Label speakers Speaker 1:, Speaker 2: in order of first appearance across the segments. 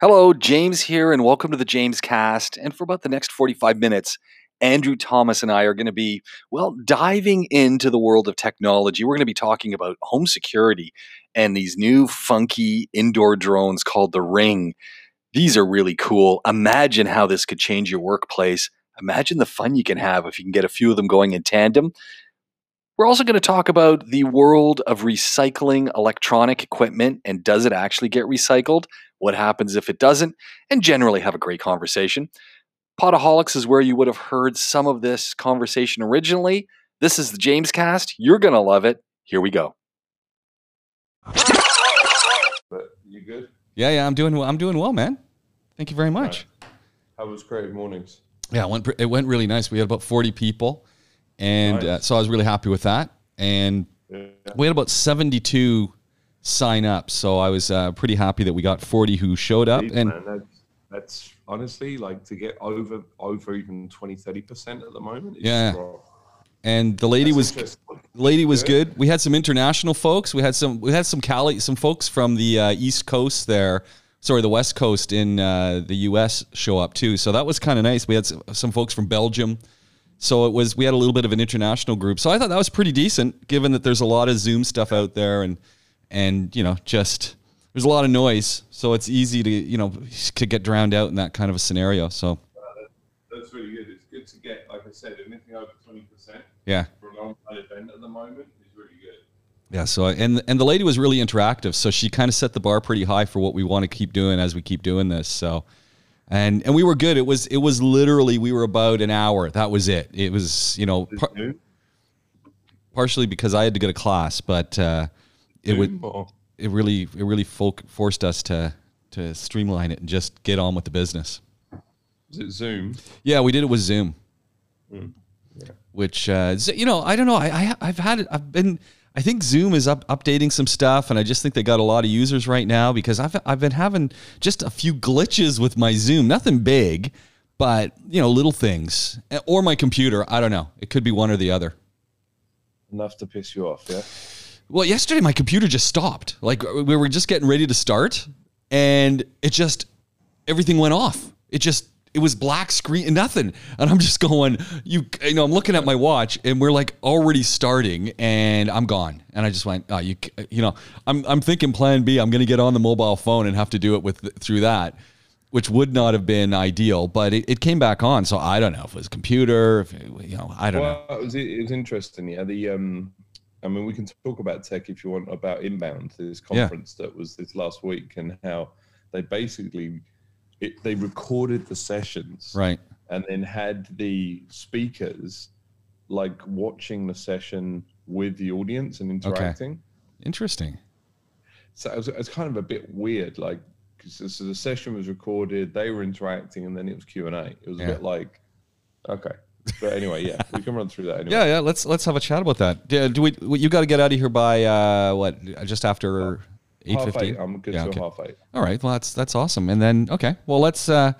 Speaker 1: Hello, James here, and welcome to the James Cast. And for about the next 45 minutes, Andrew Thomas and I are going to be, well, diving into the world of technology. We're going to be talking about home security and these new funky indoor drones called the Ring. These are really cool. Imagine how this could change your workplace. Imagine the fun you can have if you can get a few of them going in tandem. We're also going to talk about the world of recycling electronic equipment and does it actually get recycled? what happens if it doesn't, and generally have a great conversation. Podaholics is where you would have heard some of this conversation originally. This is the James Cast. You're going to love it. Here we go.
Speaker 2: But you good?
Speaker 3: Yeah, yeah, I'm doing well. I'm doing well, man. Thank you very much.
Speaker 2: How was Creative Mornings?
Speaker 3: Yeah, it went it went really nice. We had about 40 people, and uh, so I was really happy with that. And
Speaker 2: Yeah.
Speaker 3: we had about 72 sign up, so I was uh, pretty happy that we got 40 who showed up.
Speaker 2: Indeed,
Speaker 3: And
Speaker 2: man, that's, that's honestly like to get over over even 20 30 percent at the moment. is
Speaker 3: Yeah. and the lady
Speaker 2: That's
Speaker 3: was lady was
Speaker 2: Good.
Speaker 3: good. We had some international folks. We had some we had some Cali some folks from the uh, East Coast there. Sorry, the West Coast in uh, the U.S. show up too. So that was kind of nice. We had some, some folks from Belgium. So it was we had a little bit of an international group. So I thought that was pretty decent, given that there's a lot of Zoom stuff out there, and and you know just there's a lot of noise. So it's easy to you know to get drowned out in that kind of a scenario. So
Speaker 2: That's really good. It's good to get, like I said, anything over 20 percent
Speaker 3: yeah.
Speaker 2: for an online event at the moment is really good.
Speaker 3: Yeah, so I- and and the lady was really interactive, so she kind of set the bar pretty high for what we want to keep doing as we keep doing this. So, and and we were good. It was it was literally we were about an hour. That was it. It was you know par- partially because I had to go to class, but uh, it would it really it really folk, forced us to to streamline it and just get on with the business.
Speaker 2: Is it Zoom?
Speaker 3: Yeah, we did it with Zoom,
Speaker 2: Mm, yeah.
Speaker 3: which uh, you know I don't know. I, I I've had it. I've been. I think Zoom is up, updating some stuff, and I just think they got a lot of users right now because I've I've been having just a few glitches with my Zoom. Nothing big, but you know little things, Eh, or my computer. I don't know. It could be one or the other.
Speaker 2: Enough to piss you off, yeah?
Speaker 3: Well, yesterday my computer just stopped. Like we were just getting ready to start, and it just everything went off. It just it was black screen, and nothing, and I'm just going. You, you know, I'm looking at my watch, and we're like already starting, and I'm gone. And I just went, oh, you, you know, I'm I'm thinking Plan B. I'm going to get on the mobile phone and have to do it with through that. Which would not have been ideal, but it, it came back on. So I don't know if it was computer, if it, you know, I don't know.
Speaker 2: It was, it was interesting. Yeah, the um, I mean, we can talk about tech if you want about inbound. This
Speaker 3: Yeah.
Speaker 2: conference that was this last week, and how they basically it, they recorded the sessions,
Speaker 3: Right.
Speaker 2: and then had the speakers like watching the session with the audience and interacting.
Speaker 3: Interesting.
Speaker 2: So it was, it was kind of a bit weird, like because so the session was recorded, they were interacting, and then it was Q and A. It was
Speaker 3: Yeah.
Speaker 2: a bit like, okay, but anyway, yeah, we can run through that anyway.
Speaker 3: Yeah, yeah. Let's let's have a chat about that. Yeah, do we? You got to get out of here by uh, what? Just after eight
Speaker 2: eight. I'm good
Speaker 3: Yeah, okay.
Speaker 2: half eight.
Speaker 3: All right. Well, that's that's awesome. And then okay. Well, let's uh,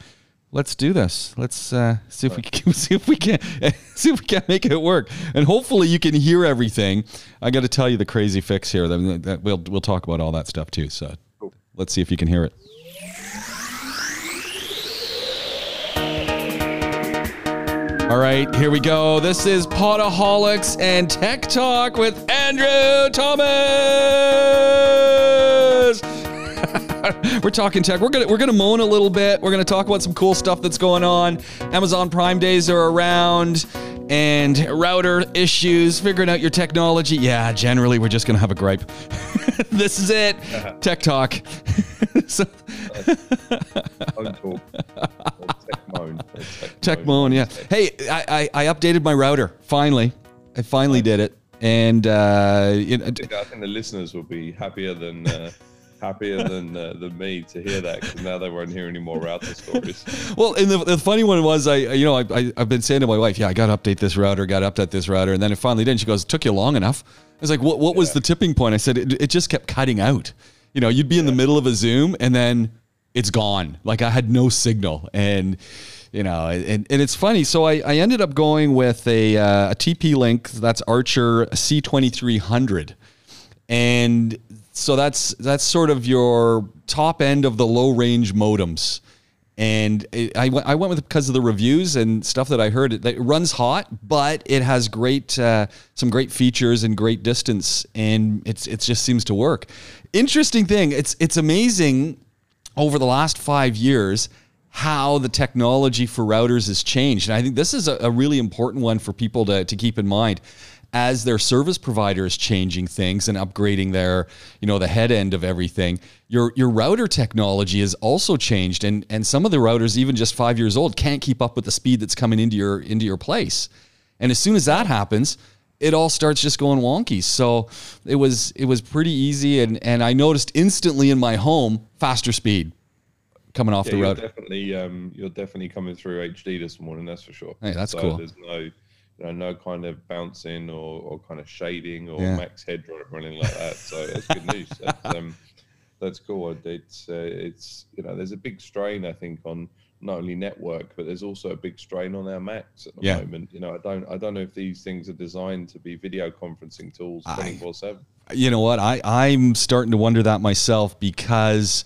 Speaker 3: let's do this. Let's uh, see if we can see if we can see if we can make it work. And hopefully you can hear everything. I got to tell you the crazy fix here. That, that we'll we'll talk about all that stuff too. So
Speaker 2: Cool.
Speaker 3: let's see if you can hear it. All right, here we go. This is Podaholics and Tech Talk with Andrew Thomas. we're talking tech. We're gonna we're gonna moan a little bit. We're gonna talk about some cool stuff that's going on. Amazon Prime days are around, and router issues. Figuring out your technology. Yeah, generally we're just gonna have a gripe. this is it. Tech Talk. so,
Speaker 2: Phone talk. Or tech moan. Or
Speaker 3: Tech Moan, yeah. Hey, I, I, I updated my router finally. I finally did it, and uh, it,
Speaker 2: I think, I think the listeners will be happier than uh, happier than uh, than me to hear that because now they won't hear any more router stories.
Speaker 3: well, and the, the funny one was I, you know, I, I I've been saying to my wife, yeah, I got to update this router, got to update this router, and then it finally did. And she goes, it took you long enough. I was like, what what was the tipping point? I said it, it just kept cutting out. You know, you'd be in the middle of a Zoom, and then it's gone. Like I had no signal, and you know, and, and it's funny. So I, I ended up going with a, uh, a TP Link. That's Archer C2300, and so that's that's sort of your top end of the low range modems. And it, I, I went with it because of the reviews and stuff that I heard. It, it runs hot, but it has great uh, some great features and great distance, and it's it just seems to work. Interesting thing, it's it's amazing over the last five years how the technology for routers has changed. And I think this is a, a, really important one for people to, to keep in mind as their service provider is changing things and upgrading their, you know, the head end of everything. Your your router technology has also changed and and some of the routers even just 5 years old can't keep up with the speed that's coming into your into your place. And as soon as that happens, it all starts just going wonky. So it was it was pretty easy and and I noticed instantly in my home faster speed coming off
Speaker 2: yeah,
Speaker 3: the road.
Speaker 2: Definitely, um, you're definitely coming through HD this morning. That's for sure.
Speaker 3: Hey, that's
Speaker 2: so
Speaker 3: cool.
Speaker 2: There's no, you know, no kind of bouncing or, or kind of shading or yeah. max head or anything like that. So that's good news. That's, um, that's cool. It's uh, it's you know, there's a big strain I think on not only network, but there's also a big strain on our Macs at the yeah. moment. You know, I don't I don't know if these things are designed to be video conferencing tools 24 seven.
Speaker 3: You know what? I I'm starting to wonder that myself because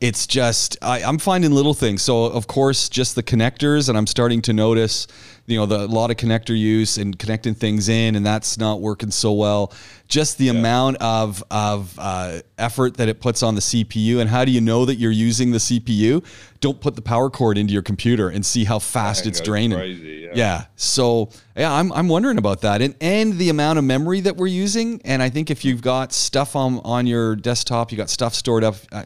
Speaker 3: it's just I, am finding little things. So of course, just the connectors, and I'm starting to notice, you know, the a lot of connector use and connecting things in, and that's not working so well. Just the yeah. amount of of uh, effort that it puts on the CPU, and how do you know that you're using the CPU? Don't put the power cord into your computer and see how fast it's draining.
Speaker 2: Crazy,
Speaker 3: yeah. yeah. So yeah, I'm I'm wondering about that, and and the amount of memory that we're using, and I think if you've got stuff on on your desktop, you got stuff stored up. Uh,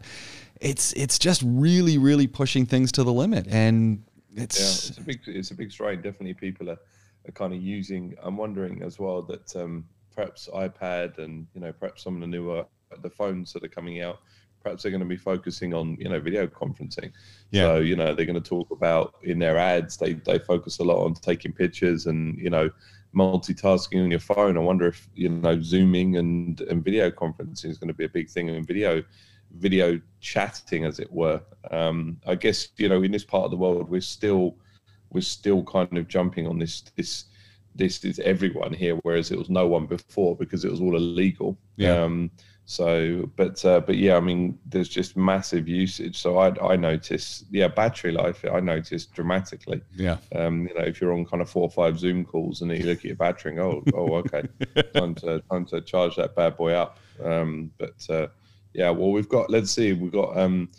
Speaker 3: it's it's just really really pushing things to the limit. And it's
Speaker 2: yeah it's a big it's a big stride. Definitely people are, are kind of using i'm wondering as well that um, perhaps ipad and you know perhaps some of the newer the phones that are coming out perhaps they're going to be focusing on you know video conferencing. Yeah. so you know they're going to talk about in their ads they they focus a lot on taking pictures and you know multitasking on your phone. I wonder if you know zooming and and video conferencing is going to be a big thing in video video chatting, as it were. Um, I guess you know in this part of the world we're still we're still kind of jumping on this this this is everyone here, whereas it was no one before because it was all illegal.
Speaker 3: Yeah.
Speaker 2: Um, so, but uh, but yeah, I mean, there's just massive usage. So I I notice, yeah, battery life I noticed dramatically.
Speaker 3: Yeah.
Speaker 2: Um, you know, if you're on kind of four or five Zoom calls and then you look at your battery and oh oh okay, time to time to charge that bad boy up. Um, but uh, yeah, well, we've got. Let's see, we've got um,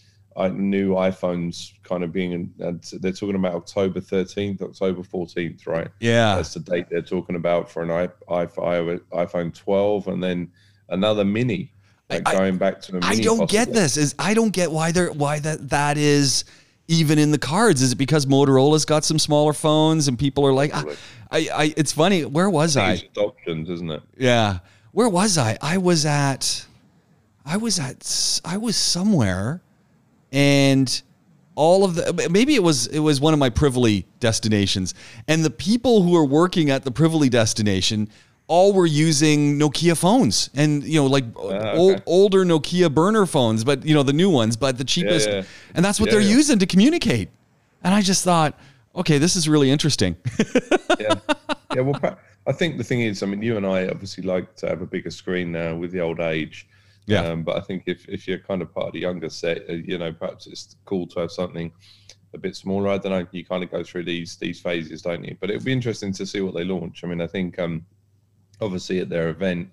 Speaker 2: new iPhones kind of being. In, they're talking about October thirteenth, October fourteenth, right?
Speaker 3: Yeah,
Speaker 2: that's the date they're talking about for an iPhone twelve, and then another mini. Like I, going back to a mini.
Speaker 3: I don't
Speaker 2: possibly.
Speaker 3: get this. Is I don't get why they're why that that is even in the cards? Is it because Motorola's got some smaller phones and people are like, I, I, it's funny. Where was I?
Speaker 2: Options, isn't it?
Speaker 3: Yeah. Where was I? I was at. I was at I was somewhere, and all of the maybe it was it was one of my Privily destinations, and the people who were working at the Privily destination all were using Nokia phones and you know like uh, okay. old, older Nokia burner phones, but you know the new ones, but the cheapest, yeah, yeah. and that's what yeah, they're using to communicate. And I just thought, okay, this is really interesting.
Speaker 2: yeah, yeah. Well, I think the thing is, I mean, you and I obviously like to have a bigger screen now with the old age.
Speaker 3: Yeah.
Speaker 2: Um, but I think if, if you're kind of part of the younger set, uh, you know, perhaps it's cool to have something a bit smaller. I don't know. You kind of go through these these phases, don't you? But it'll be interesting to see what they launch. I mean, I think um, obviously at their event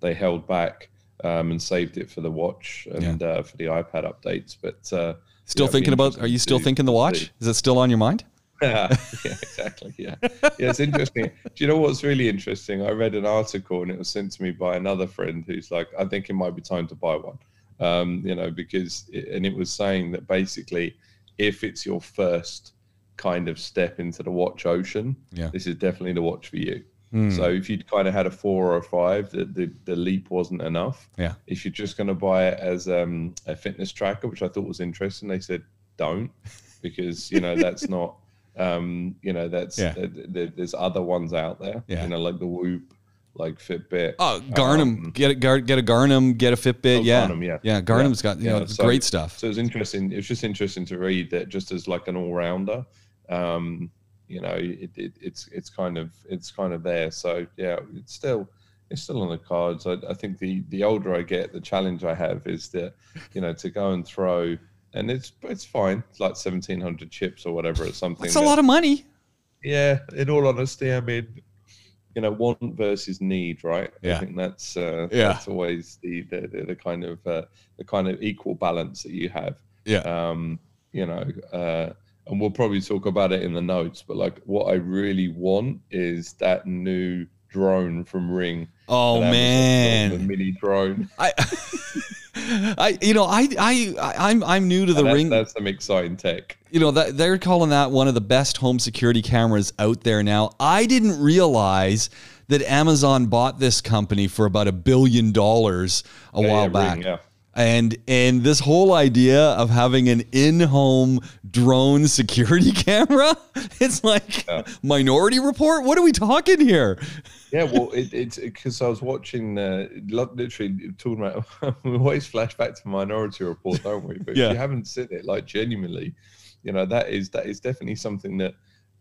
Speaker 2: they held back um, and saved it for the watch and yeah. uh, for the iPad updates. But uh,
Speaker 3: still yeah, thinking about? Are you still thinking the watch? Is it still on your mind?
Speaker 2: yeah, exactly. Yeah, yeah. It's interesting. Do you know what's really interesting? I read an article and it was sent to me by another friend who's like, I think it might be time to buy one. Um, you know, because it, and it was saying that basically, if it's your first kind of step into the watch ocean,
Speaker 3: yeah.
Speaker 2: this is definitely the watch for you.
Speaker 3: Mm.
Speaker 2: So if you'd kind of had a four or a five, the, the, the leap wasn't enough.
Speaker 3: Yeah.
Speaker 2: If you're just going to buy it as um, a fitness tracker, which I thought was interesting, they said don't because you know that's not um, you know, that's yeah. there's other ones out there.
Speaker 3: Yeah.
Speaker 2: You know, like the Whoop, like Fitbit.
Speaker 3: Oh, Garmin, um, get a get a Garmin, get a Fitbit. Oh, yeah.
Speaker 2: Garmin, yeah,
Speaker 3: yeah. Garmin's yeah. got you know so, great stuff.
Speaker 2: So it's interesting. It's just interesting to read that just as like an all rounder. Um, you know, it, it, it's it's kind of it's kind of there. So yeah, it's still it's still on the cards. I, I think the the older I get, the challenge I have is that you know to go and throw, and it's it's fine. It's like seventeen hundred chips or whatever. It's something.
Speaker 3: That's a lot of money.
Speaker 2: Yeah, in all honesty, I mean, you know, want versus need, right?
Speaker 3: Yeah.
Speaker 2: I think that's uh,
Speaker 3: Yeah.
Speaker 2: that's always the the, the, the kind of uh, the kind of equal balance that you have.
Speaker 3: Yeah.
Speaker 2: Um, you know, uh, and we'll probably talk about it in the notes, but like what I really want is that new drone from Ring.
Speaker 3: Oh
Speaker 2: that Amazon built,
Speaker 3: man.
Speaker 2: the mini drone.
Speaker 3: I, I, you know, I, I, I- I'm, I'm new to the
Speaker 2: that's,
Speaker 3: ring.
Speaker 2: That's some exciting tech.
Speaker 3: you know that they're calling that one of the best home security cameras out there now. I didn't realize that Amazon bought this company for about a billion dollars a
Speaker 2: Yeah,
Speaker 3: while
Speaker 2: yeah,
Speaker 3: back.
Speaker 2: Ring, yeah.
Speaker 3: And and this whole idea of having an in-home drone security camera, it's like
Speaker 2: Yeah.
Speaker 3: Minority Report. What are we talking here?
Speaker 2: Yeah, well, it, it's because I was watching, uh, literally talking about. we always flash back to Minority Report, don't we? But
Speaker 3: Yeah.
Speaker 2: if you haven't seen it, like genuinely, you know, that is that is definitely something that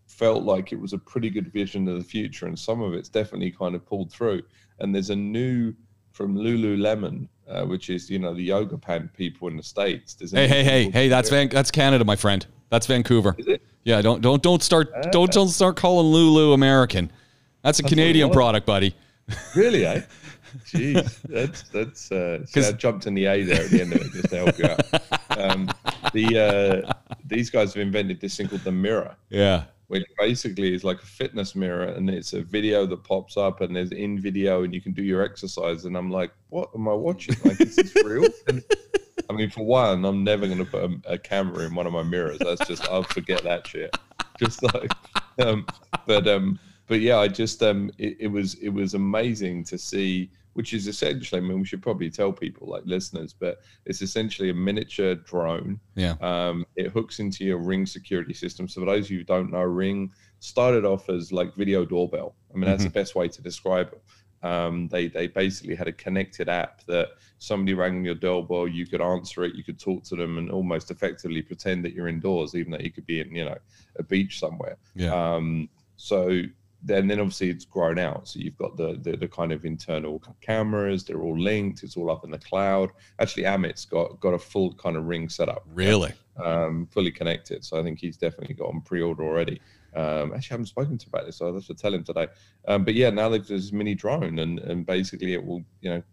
Speaker 2: felt like it was a pretty good vision of the future, and some of it's definitely kind of pulled through. And there's a new from Lululemon, uh, which is you know the yoga pant people in the states. There's
Speaker 3: Hey, hey, hey, hey! That's Van, that's Canada, my friend. That's Vancouver. Yeah, don't don't don't start don't don't start calling Lulu American. That's a
Speaker 2: what it
Speaker 3: Canadian product, buddy.
Speaker 2: Really, eh? Jeez, that's that's. Uh,
Speaker 3: 'Cause-
Speaker 2: I jumped in the A there at the end of it just to help you out. Um, the uh, these guys have invented this thing called the mirror,
Speaker 3: Yeah.
Speaker 2: Which basically is like a fitness mirror, and it's a video that pops up, and there's in video, and you can do your exercise. And I'm like, what am I watching? Like, is this real? And, I mean, for one, I'm never going to put a, a camera in one of my mirrors. That's just I'll forget that shit. Just like, um, but um, but yeah, I just um, it, it was it was amazing to see, which is essentially, I mean, we should probably tell people like listeners, but it's essentially a miniature drone.
Speaker 3: Yeah.
Speaker 2: Um, it hooks into your Ring security system. So for those of you who don't know, Ring started off as like video doorbell. I mean, that's the best way to describe it. Um, they they basically had a connected app that somebody rang your doorbell, you could answer it, you could talk to them, and almost effectively pretend that you're indoors, even though you could be in you know a beach somewhere.
Speaker 3: Yeah.
Speaker 2: Um, so then, then obviously it's grown out. So you've got the, the the kind of internal cameras. They're all linked. It's all up in the cloud. Actually, Amit's got got a full kind of ring setup,
Speaker 3: Really?
Speaker 2: um, fully connected. So I think he's definitely got on pre-order already. Um, actually, I haven't spoken to him about this, so I'll have to tell him today. Um, but yeah, now there's this mini drone, and and basically it will you know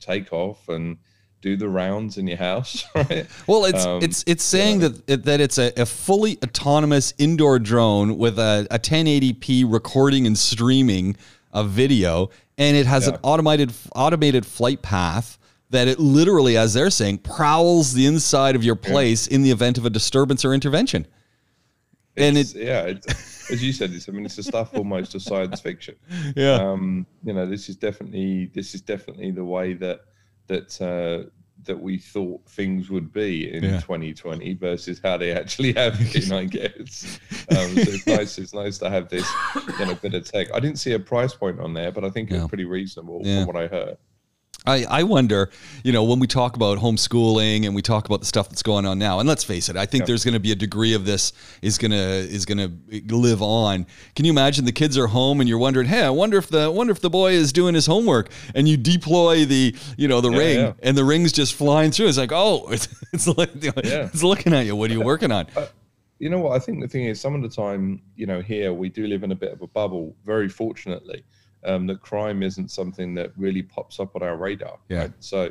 Speaker 2: take off and do the rounds in your house, right?
Speaker 3: Well, it's
Speaker 2: Um,
Speaker 3: it's it's saying that that it's a, a fully autonomous indoor drone with a, a 1080p recording and streaming of video, and it has an automated automated flight path that it literally, as they're saying, prowls the inside of your place in the event of a disturbance or intervention. And
Speaker 2: It's- yeah, it's, as you said, it's I mean it's the stuff almost of science fiction.
Speaker 3: Yeah,
Speaker 2: um, you know, this is definitely this is definitely the way that that uh, that we thought things would be in
Speaker 3: Yeah.
Speaker 2: 2020 versus how they actually have been. I guess. Um, so it's nice. It's nice to have this you know bit of tech. I didn't see a price point on there, but I think it
Speaker 3: No.
Speaker 2: was pretty reasonable
Speaker 3: Yeah.
Speaker 2: from what I heard.
Speaker 3: I, I wonder, you know, when we talk about homeschooling and we talk about the stuff that's going on now, and let's face it, I think
Speaker 2: Yeah.
Speaker 3: there's going to be a degree of this is gonna is gonna live on. Can you imagine the kids are home and you're wondering, hey, I wonder if the wonder if the boy is doing his homework, and you deploy the you know the
Speaker 2: Yeah,
Speaker 3: ring
Speaker 2: yeah.
Speaker 3: and the ring's just flying through. It's like, oh, it's it's like it's looking at you. What are you working on?
Speaker 2: Uh, you know what? I think the thing is, some of the time, you know, here we do live in a bit of a bubble. Very fortunately, um, that crime isn't something that really pops up on our radar.
Speaker 3: Yeah.
Speaker 2: Right? So,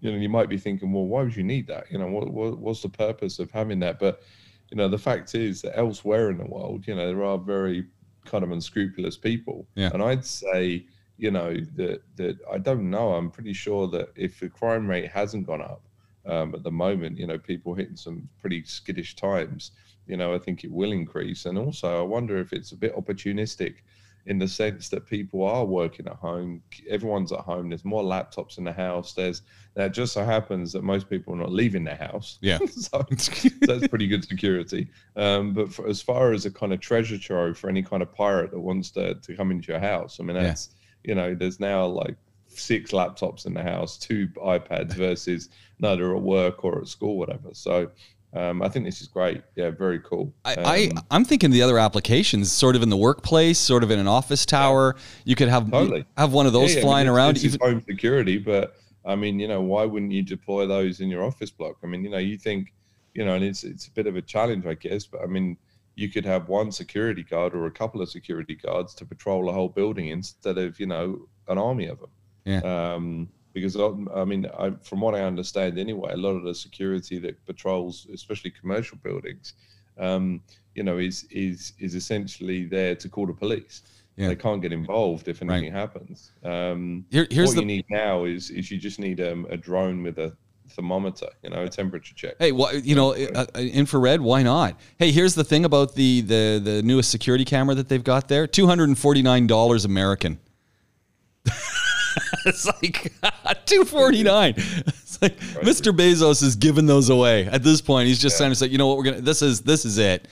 Speaker 2: you know, you might be thinking, well, why would you need that? You know, what, what what's the purpose of having that? But you know, the fact is that elsewhere in the world, you know, there are very kind of unscrupulous people.
Speaker 3: Yeah.
Speaker 2: And I'd say, you know, that that I don't know. I'm pretty sure that if the crime rate hasn't gone up um, at the moment, you know, people hitting some pretty skittish times, you know, I think it will increase. And also, I wonder if it's a bit opportunistic in the sense that people are working at home. Everyone's at home. There's more laptops in the house. There's it just so happens that most people are not leaving their house.
Speaker 3: Yeah.
Speaker 2: so that's pretty good security. Um, but for, as far as a kind of treasure trove for any kind of pirate that wants to, to come into your house, I mean,
Speaker 3: Yeah.
Speaker 2: that's, you know, there's now like six laptops in the house, two iPads versus no, they're at work or at school, whatever. So, um, I think this is great. Yeah, very cool.
Speaker 3: I,
Speaker 2: Um,
Speaker 3: I I'm thinking the other applications, sort of in the workplace, sort of in an office tower. You could have
Speaker 2: Totally.
Speaker 3: have one of those
Speaker 2: Yeah, yeah, I mean,
Speaker 3: flying around.
Speaker 2: This is
Speaker 3: even-
Speaker 2: home security, but I mean, you know, why wouldn't you deploy those in your office block? I mean, you know, you think, you know, and it's it's a bit of a challenge, I guess, but I mean, you could have one security guard or a couple of security guards to patrol a whole building instead of, you know, an army of them.
Speaker 3: Yeah.
Speaker 2: Um, because I I mean, I, from what I understand, anyway, a lot of the security that patrols, especially commercial buildings, um, you know, is is is essentially there to call the police.
Speaker 3: Yeah.
Speaker 2: They can't get involved if
Speaker 3: Right.
Speaker 2: anything happens. Um,
Speaker 3: Here, here's
Speaker 2: what
Speaker 3: the
Speaker 2: you need now is is you just need um, a drone with a thermometer, you know, a temperature check.
Speaker 3: Hey, well, you know, uh, uh, infrared. Why not? Hey, here's the thing about the the the newest security camera that they've got there. Two hundred and forty nine dollars American. it's like two forty nine. It's like Mr. Bezos is giving those away at this point. He's just
Speaker 2: Yeah.
Speaker 3: trying to say, you know what, we're gonna. This is this is it.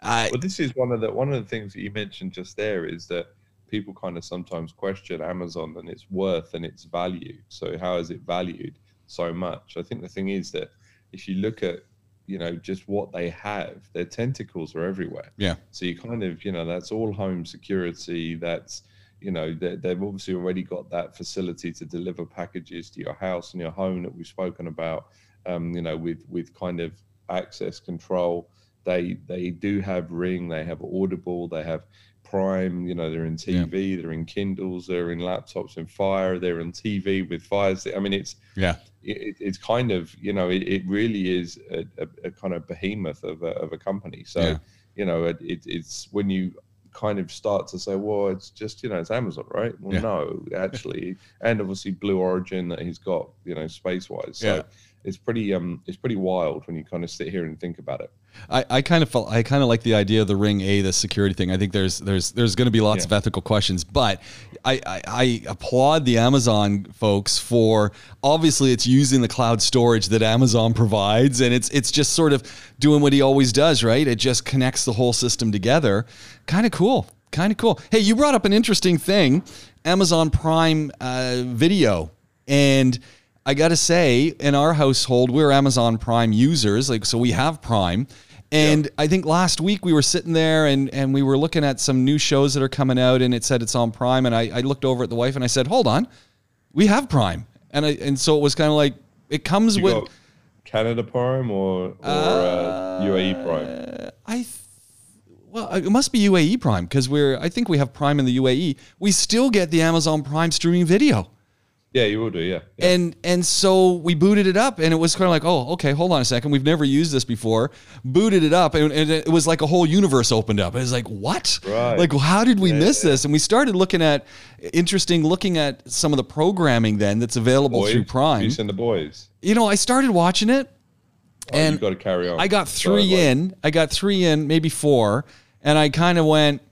Speaker 3: I
Speaker 2: Well, this is one of the one of the things that you mentioned just there is that people kind of sometimes question Amazon and its worth and its value. So how is it valued so much? I think the thing is that if you look at you know just what they have, their tentacles are everywhere.
Speaker 3: yeah
Speaker 2: So you kind of, you know, that's all home security. That's, you know, they, they've obviously already got that facility to deliver packages to your house and your home that we've spoken about. Um, you know, with with kind of access control. They they do have Ring. They have Audible. They have Prime. You know, they're in
Speaker 3: Yeah.
Speaker 2: TV. They're in Kindles. They're in laptops. In Fire. They're in TV with Fires. I mean, it's
Speaker 3: yeah
Speaker 2: it, it's kind of you know it, it really is a, a, a kind of behemoth of a, of a company so
Speaker 3: Yeah.
Speaker 2: you know it, it, it's when you kind of start to say well it's just you know it's amazon right well
Speaker 3: Yeah.
Speaker 2: no actually and obviously blue origin that he's got you know space wise so
Speaker 3: Yeah.
Speaker 2: it's pretty um it's pretty wild when you kind of sit here and think about it
Speaker 3: I, I kind of felt I kind of like the idea of the ring A, the security thing. I think there's there's there's going to be lots
Speaker 2: Yeah.
Speaker 3: of ethical questions, but I, I I applaud the Amazon folks for obviously it's using the cloud storage that Amazon provides, and it's it's just sort of doing what he always does, right? It just connects the whole system together. Kind of cool. Kind of cool. Hey, you brought up an interesting thing, Amazon Prime uh, Video, and I got to say, in our household, we're Amazon Prime users. Like, so we have Prime. And I think last week we were sitting there and, and we were looking at some new shows that are coming out and it said it's on Prime. And I, I looked over at the wife and I said, hold on, we have Prime. And I, and so it was kind of like, it comes
Speaker 2: you
Speaker 3: with,
Speaker 2: canada prime or, or uh, uae prime
Speaker 3: I, th- well, it must be UAE Prime because we're, I think we have Prime in the UAE. We still get the Amazon Prime streaming video.
Speaker 2: Yeah you will do yeah, yeah.
Speaker 3: And and so we booted it up, and it was kind of like, oh, okay, hold on a second, we've never used this before. Booted it up, and, and it was like a whole universe opened up. It was like, what?
Speaker 2: Right.
Speaker 3: Like, how did we
Speaker 2: Yeah,
Speaker 3: miss
Speaker 2: yeah.
Speaker 3: this? And we started looking at interesting, looking at some of the programming then that's available
Speaker 2: boys,
Speaker 3: through Prime.
Speaker 2: you send the boys
Speaker 3: You know, I started watching it,
Speaker 2: oh,
Speaker 3: and
Speaker 2: you've got to carry on
Speaker 3: I got
Speaker 2: So,
Speaker 3: three
Speaker 2: like,
Speaker 3: in. I got three in, maybe four, and I kind of went.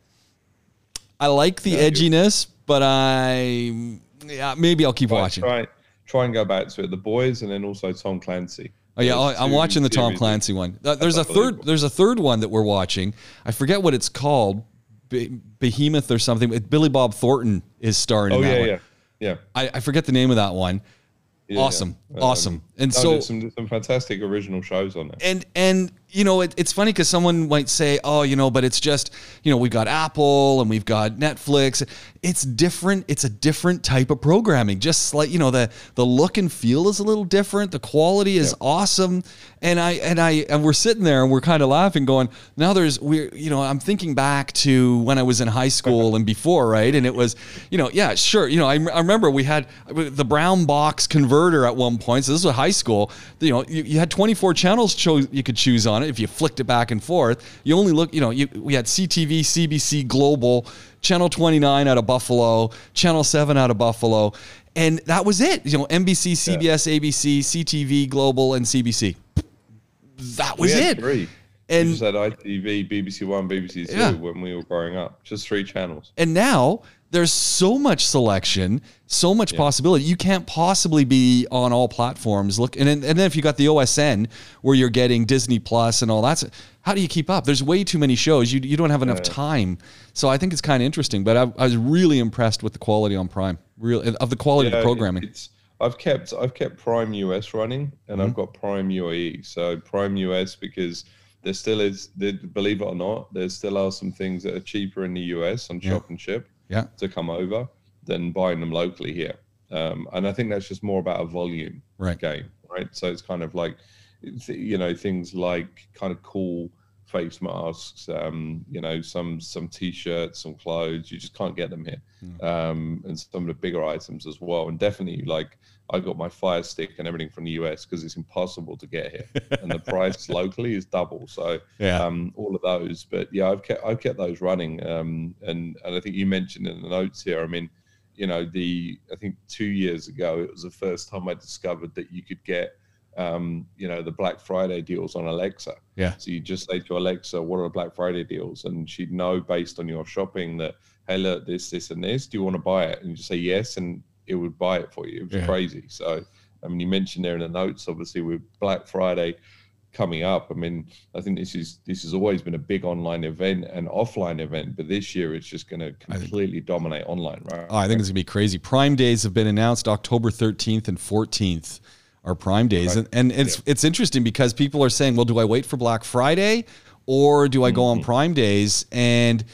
Speaker 3: I like the edginess, but I yeah maybe I'll keep
Speaker 2: Right,
Speaker 3: watching.
Speaker 2: Try, try and go back to it. The boys, and then also Tom Clancy.
Speaker 3: Oh yeah,
Speaker 2: Those
Speaker 3: oh, I'm watching the Tom. Clancy one. There's a third. There's a third one that we're watching. I forget what it's called. Be- Behemoth or something. Billy Bob Thornton is starring
Speaker 2: Oh
Speaker 3: in that
Speaker 2: yeah,
Speaker 3: one.
Speaker 2: yeah, yeah,
Speaker 3: I, I forget the name of that one.
Speaker 2: yeah.
Speaker 3: Awesome,
Speaker 2: Um,
Speaker 3: awesome. And so
Speaker 2: some, some fantastic original shows on there.
Speaker 3: and and you know it, it's funny because someone might say oh you know but it's just you know we've got apple and we've got netflix. It's different it's a different type of programming just like you know the the look and feel is a little different the quality is awesome. And i and i and we're sitting there and we're kind of laughing going now there's we're you know i'm thinking back to when i was in high school and before right? And it was you know yeah sure you know i, I remember we had the brown box converter at one point so this was high school. You know you, you had 24 channels cho- you could choose on it if you flicked it back and forth you only look you know you, we had ctv cbc global channel 29 out of buffalo channel 7 out of buffalo and that was it you know nbc cbs abc ctv global and cbc that was it
Speaker 2: Three.
Speaker 3: And-
Speaker 2: we just had ITV, BBC One, BBC Two
Speaker 3: Yeah.
Speaker 2: when we were growing up. Just three channels.
Speaker 3: And now there's so much selection, so much possibility. You can't possibly be on all platforms. Look, and then, and then if you got the OSN where you're getting Disney Plus and all that, how do you keep up? There's way too many shows. You, you don't have enough time. So I think it's kind of interesting. But I, I was really impressed with the quality on Prime, real of the quality of the programming.
Speaker 2: It's, I've kept I've kept Prime US running, and
Speaker 3: Mhm.
Speaker 2: I've got Prime UAE. So Prime US because there still is, believe it or not, there still are some things that are cheaper in the US on
Speaker 3: Yeah.
Speaker 2: shop and ship
Speaker 3: Yeah.
Speaker 2: to come over than buying them locally here. Um, and I think that's just more about a volume
Speaker 3: Right.
Speaker 2: game, right? So it's kind of like, you know, things like kind of cool face masks, um, you know, some some t-shirts, some clothes. You just can't get them here,
Speaker 3: Mm.
Speaker 2: um, and some of the bigger items as well. And definitely, like, I got my Fire Stick and everything from the US because it's impossible to get here, and the price locally is double. So
Speaker 3: Yeah.
Speaker 2: um, all of those. But yeah, I've kept I've kept those running, um, and and I think you mentioned in the notes here. I mean, you know, the I think two years ago it was the first time I discovered that you could get, um, you know, the Black Friday deals on Alexa.
Speaker 3: Yeah.
Speaker 2: So you just say to Alexa, "What are the Black Friday deals?" and she'd know based on your shopping that, "Hey, look, this, this, and this. Do you want to buy it?" And you just say yes, and it would buy it for you. It was
Speaker 3: Yeah.
Speaker 2: crazy. So. I mean, you mentioned there in the notes, obviously, with Black Friday coming up. I mean, I think this is this has always been a big online event and offline event, but this year it's just going to
Speaker 3: think-
Speaker 2: completely dominate online, right?
Speaker 3: Oh, I think it's gonna be crazy. Prime days have been announced October 13th and 14th are Prime days,
Speaker 2: Right.
Speaker 3: and, and it's it's interesting because people are saying, well, do I wait for Black Friday or do I go
Speaker 2: Mm-hmm.
Speaker 3: on Prime days? And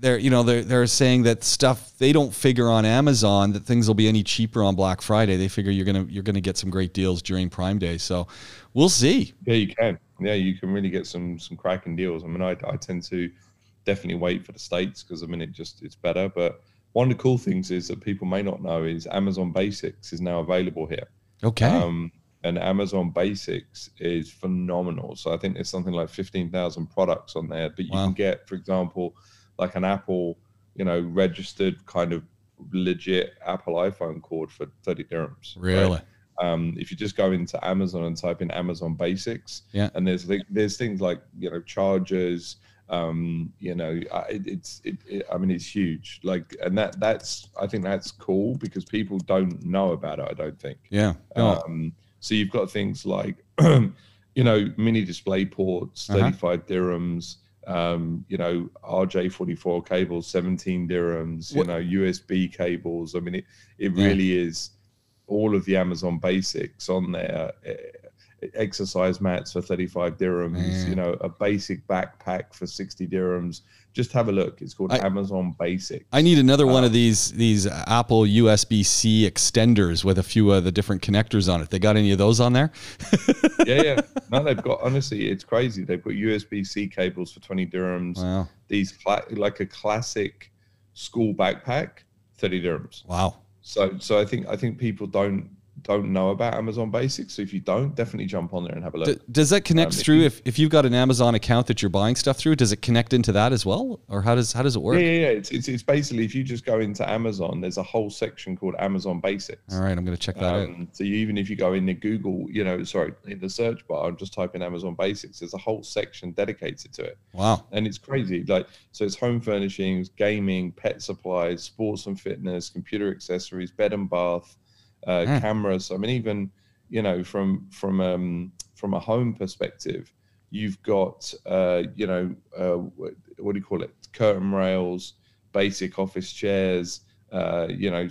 Speaker 3: they're you know they're they're saying that stuff they don't figure on Amazon that things will be any cheaper on Black Friday. They figure you're gonna you're gonna get some great deals during Prime Day. So we'll see.
Speaker 2: Yeah, you can. Yeah, you can really get some some cracking deals. I mean, I, I tend to definitely wait for the states because I mean it just it's better. But one of the cool things is that people may not know is Amazon Basics is now available here.
Speaker 3: Okay.
Speaker 2: Um, and Amazon Basics is phenomenal. So I think there's something like 15,000 products on there, but you
Speaker 3: Wow.
Speaker 2: can get, for example, like an Apple, you know, registered kind of legit Apple iPhone cord for 30 dirhams. right?
Speaker 3: really?
Speaker 2: Um, if you just go into Amazon and type in Amazon Basics,
Speaker 3: Yeah.
Speaker 2: and there's there's things like you know chargers, um, you know, I- it's it, it, I mean it's huge. Like, and that that's I think that's cool because people don't know about it. I don't think.
Speaker 3: Yeah. No.
Speaker 2: Um, so you've got things like, you know, mini display ports,
Speaker 3: Uh-huh.
Speaker 2: 35 dirhams, um, you know, RJ44 cables, 17 dirhams,
Speaker 3: What-
Speaker 2: you know, USB cables. I mean, it, it
Speaker 3: Yeah.
Speaker 2: really is all of the Amazon basics on there. Exercise mats for 35 dirhams,
Speaker 3: Man.
Speaker 2: you know, a basic backpack for 60 dirhams. Just have a look. It's called
Speaker 3: I-
Speaker 2: Amazon Basics.
Speaker 3: I need another one
Speaker 2: Um,
Speaker 3: of these these Apple USB C extenders with a few of the different connectors on it. They got any of those on there?
Speaker 2: yeah, yeah. No, they've got honestly, it's crazy. They've got USB C cables for 20 dirhams.
Speaker 3: Wow.
Speaker 2: These cla- like a classic school backpack, 30 dirhams.
Speaker 3: Wow.
Speaker 2: So, so I think I think people don't don't know about Amazon Basics. So if you don't, definitely jump on there and have a look.
Speaker 3: Does that connect
Speaker 2: Um,
Speaker 3: through if, if you've got an Amazon account that you're buying stuff through? Does it connect into that as well, or how does how does it work?
Speaker 2: yeah, yeah, yeah. It's, it's it's basically if you just go into Amazon, there's a whole section called Amazon Basics.
Speaker 3: All right, I'm going to check that out.
Speaker 2: Um, so you, even if you go in the Google, you know, sorry, in the search bar and just type in Amazon Basics, there's a whole section dedicated to it.
Speaker 3: Wow.
Speaker 2: and it's crazy. Like, so it's home furnishings, gaming, pet supplies, sports and fitness, computer accessories, bed and bath, uh,
Speaker 3: Hmm.
Speaker 2: cameras. I mean, even you know, from from um, from a home perspective, you've got uh, you know, uh, what, do you call it? Curtain rails, basic office chairs. Uh, you know,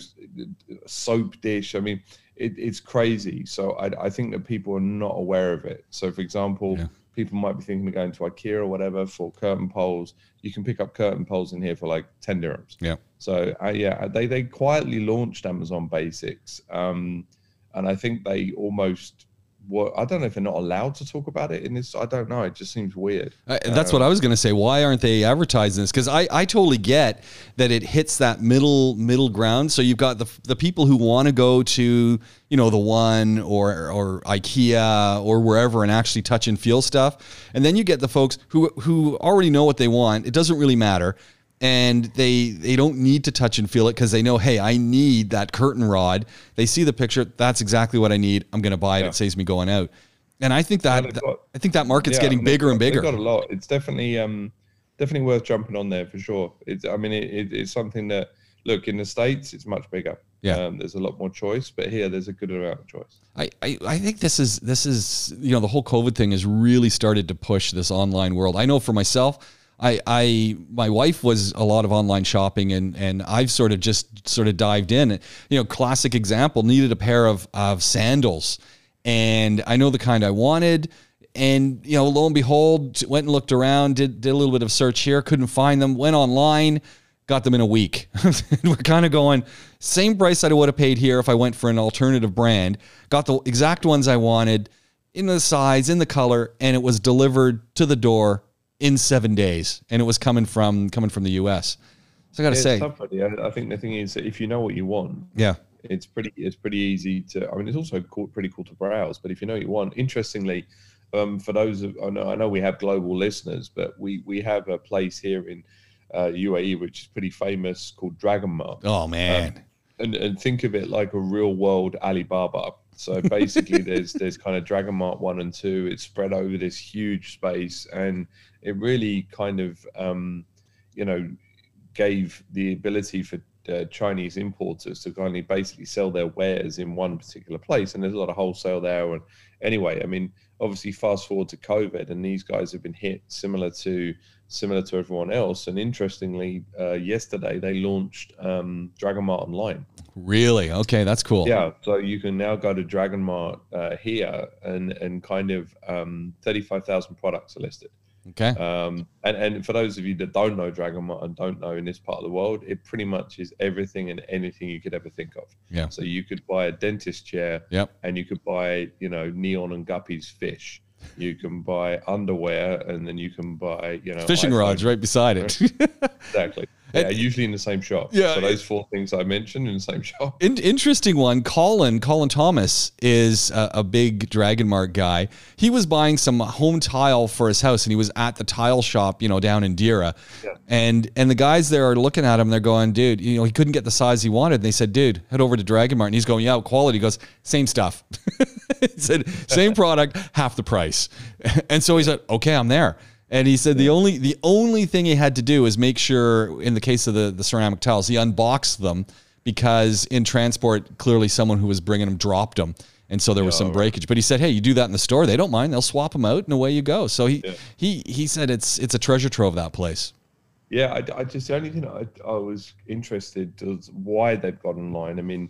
Speaker 2: soap dish. I mean, it, it's crazy. So I, I think that people are not aware of it. So, for example,
Speaker 3: Yeah.
Speaker 2: people might be thinking of going to IKEA or whatever for curtain poles. You can pick up curtain poles in here for like 10 dirhams.
Speaker 3: Yeah.
Speaker 2: So, uh, yeah, they, they quietly launched Amazon Basics. Um, and I think they almost were, I don't know if they're not allowed to talk about it in this. I don't know. It just seems weird.
Speaker 3: Uh, that's what I was going to say. Why aren't they advertising this? Because I, I totally get that it hits that middle middle ground. So you've got the the people who want to go to you know the one or or IKEA or wherever and actually touch and feel stuff, and then you get the folks who who already know what they want. It doesn't really matter. And they they don't need to touch and feel it because they know, hey, I need that curtain rod. They see the picture, that's exactly what I need. I'm going to buy it.
Speaker 2: Yeah.
Speaker 3: It saves me going out. And I think that,
Speaker 2: got-
Speaker 3: I think that market's
Speaker 2: Yeah, I
Speaker 3: getting
Speaker 2: mean, they've
Speaker 3: bigger and bigger.
Speaker 2: Got a lot. It's definitely um definitely worth jumping on there for sure. It's I mean it, it, it's something that look in the states it's much bigger.
Speaker 3: Yeah.
Speaker 2: Um, there's a lot more choice, but here there's a good amount of choice.
Speaker 3: I, I, I think this is this is you know the whole COVID thing has really started to push this online world. I know for myself, I, I, my wife was a lot of online shopping, and and I've sort of just sort of dived in. You know, classic example: needed a pair of of sandals, and I know the kind I wanted. And you know, lo and behold, went and looked around, did did a little bit of search here, couldn't find them. Went online, got them in a week. We're kind of going same price I would have paid here if I went for an alternative brand. Got the exact ones I wanted in the size, in the color, and it was delivered to the door in seven days, and it was coming from coming from the U.S. So I got to say.
Speaker 2: I, I think the thing is that if you know what you want,
Speaker 3: yeah,
Speaker 2: it's pretty it's pretty easy to. I mean, it's also cool, pretty cool to browse. But if you know what you want, interestingly, um, for those of I know I know we have global listeners, but we we have a place here in uh, UAE which is pretty famous called Dragon Mart.
Speaker 3: oh man,
Speaker 2: and, and think of it like a real world Alibaba. So basically, there's there's kind of Dragon Mart one and two. It's spread over this huge space, and it really kind of um, you know gave the ability for uh, Chinese importers to kind of basically sell their wares in one particular place. And there's a lot of wholesale there. And anyway, I mean, obviously, fast forward to COVID, and these guys have been hit similar to similar to everyone else. And interestingly, uh, yesterday they launched um, Dragon Mart online.
Speaker 3: really? Okay, that's cool.
Speaker 2: Yeah, so you can now go to Dragon Mart uh, here, and and kind of um, thirty five thousand products are listed.
Speaker 3: Okay.
Speaker 2: Um, and and for those of you that don't know Dragon Mart and don't know in this part of the world, it pretty much is everything and anything you could ever think of.
Speaker 3: Yeah.
Speaker 2: So you could buy a dentist chair,
Speaker 3: Yep.
Speaker 2: and you could buy you know neon and guppies fish. You can buy underwear, and then you can buy you know
Speaker 3: Fishing
Speaker 2: iPhone.
Speaker 3: rods right beside it.
Speaker 2: Exactly. Yeah, usually in the same shop.
Speaker 3: Yeah,
Speaker 2: So those four things I mentioned in the same shop.
Speaker 3: In- interesting one. Colin, Colin Thomas is a, a big Dragon Mart guy. He was buying some home tile for his house, and he was at the tile shop, you know, down in Deira.
Speaker 2: Yeah.
Speaker 3: And and the guys there are looking at him. They're going, dude, you know, he couldn't get the size he wanted. And they said, dude, head over to Dragon Mart. And he's going, yeah, quality. He goes, same stuff. he said, same product, half the price. And so he said, okay, I'm there. And he said the only the only thing he had to do is make sure, in the case of the the ceramic tiles, he unboxed them because in transport, clearly someone who was bringing them dropped them, and so there was some oh, breakage. But he said, "Hey, you do that in the store; they don't mind. They'll swap them out, and away you go." So he he he said it's it's a treasure trove that place.
Speaker 2: Yeah, I, I just the only thing I, I was interested was why they've got online. I mean,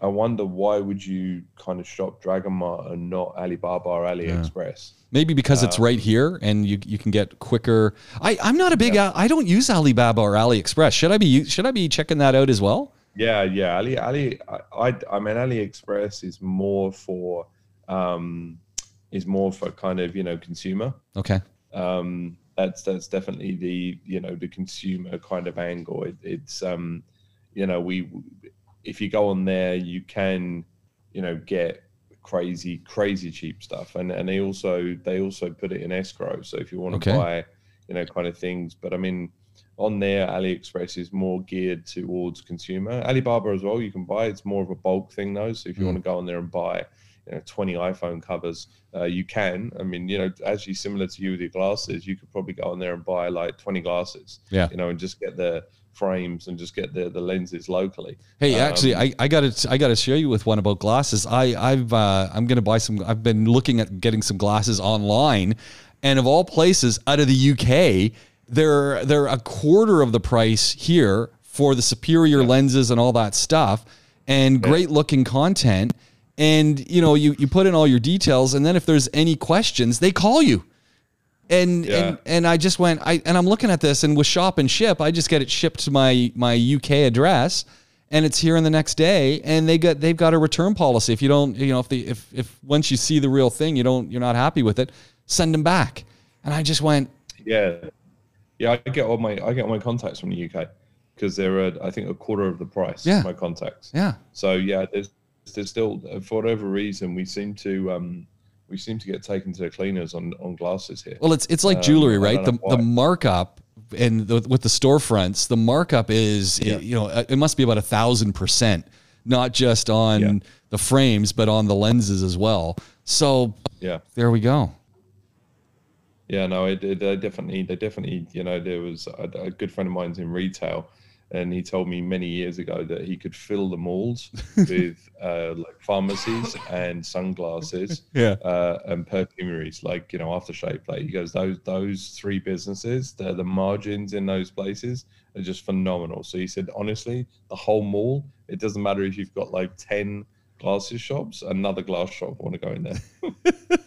Speaker 2: I wonder why would you kind of shop Dragon Mart and not Alibaba or AliExpress?
Speaker 3: Maybe because
Speaker 2: Uh,
Speaker 3: it's right here and you you can get quicker. I I'm not a big I don't use Alibaba or AliExpress. Should I be should I be checking that out as well?
Speaker 2: Yeah, yeah. Ali, Ali, I, I, I mean, AliExpress is more for, um, is more for kind of you know consumer.
Speaker 3: Okay.
Speaker 2: um, that's that's definitely the you know the consumer kind of angle. It, it's um, you know we if you go on there, you can you know get crazy crazy cheap stuff, and and they also they also put it in escrow. So if you want to
Speaker 3: Okay.
Speaker 2: buy you know kind of things, but I mean on there AliExpress is more geared towards consumer. Alibaba as well, you can buy. It's more of a bulk thing though. So if you
Speaker 3: Mm.
Speaker 2: want to go on there and buy you know 20 iphone covers uh, you can i mean you know actually similar to you with your glasses you could probably go on there and buy like 20 glasses
Speaker 3: Yeah.
Speaker 2: you know and just get the frames and just get the the lenses locally
Speaker 3: Hey, actually,
Speaker 2: Um,
Speaker 3: I, I got to I got to share you with one about glasses. I I've uh, I'm gonna buy some. I've been looking at getting some glasses online, and of all places, out of the UK, they're they're a quarter of the price here for the superior lenses and all that stuff, and great looking content. And you know, you you put in all your details, and then if there's any questions, they call you and
Speaker 2: Yeah.
Speaker 3: and and I just went I and I'm looking at this and with shop and ship I just get it shipped to my my UK address and it's here in the next day and they got they've got a return policy. If you don't you know if the if if once you see the real thing you don't you're not happy with it send them back. And I just went
Speaker 2: yeah. Yeah i get all my i get all my contacts from the uk because they're uh, i think a quarter of the price
Speaker 3: Yeah.
Speaker 2: my contacts.
Speaker 3: Yeah.
Speaker 2: So yeah there's there's still for whatever reason we seem to um we seem to get taken to the cleaners on on glasses here.
Speaker 3: Well it's it's like
Speaker 2: Um,
Speaker 3: jewelry
Speaker 2: I
Speaker 3: right? the the markup and the, with the storefronts the markup is
Speaker 2: Yeah.
Speaker 3: you know it must be about a thousand percent not just on
Speaker 2: Yeah.
Speaker 3: the frames but on the lenses as well. So
Speaker 2: yeah.
Speaker 3: there we go.
Speaker 2: Yeah, no, it, it, they definitely, they definitely, you know, there was a, a good friend of mine's in retail, and he told me many years ago that he could fill the malls with uh, like pharmacies and sunglasses
Speaker 3: Yeah.
Speaker 2: uh, and perfumeries, like you know aftershave. Like he goes, those those three businesses, the the margins in those places are just phenomenal. So he said, honestly, the whole mall, it doesn't matter if you've got like ten glasses shops, another glass shop want to go in there.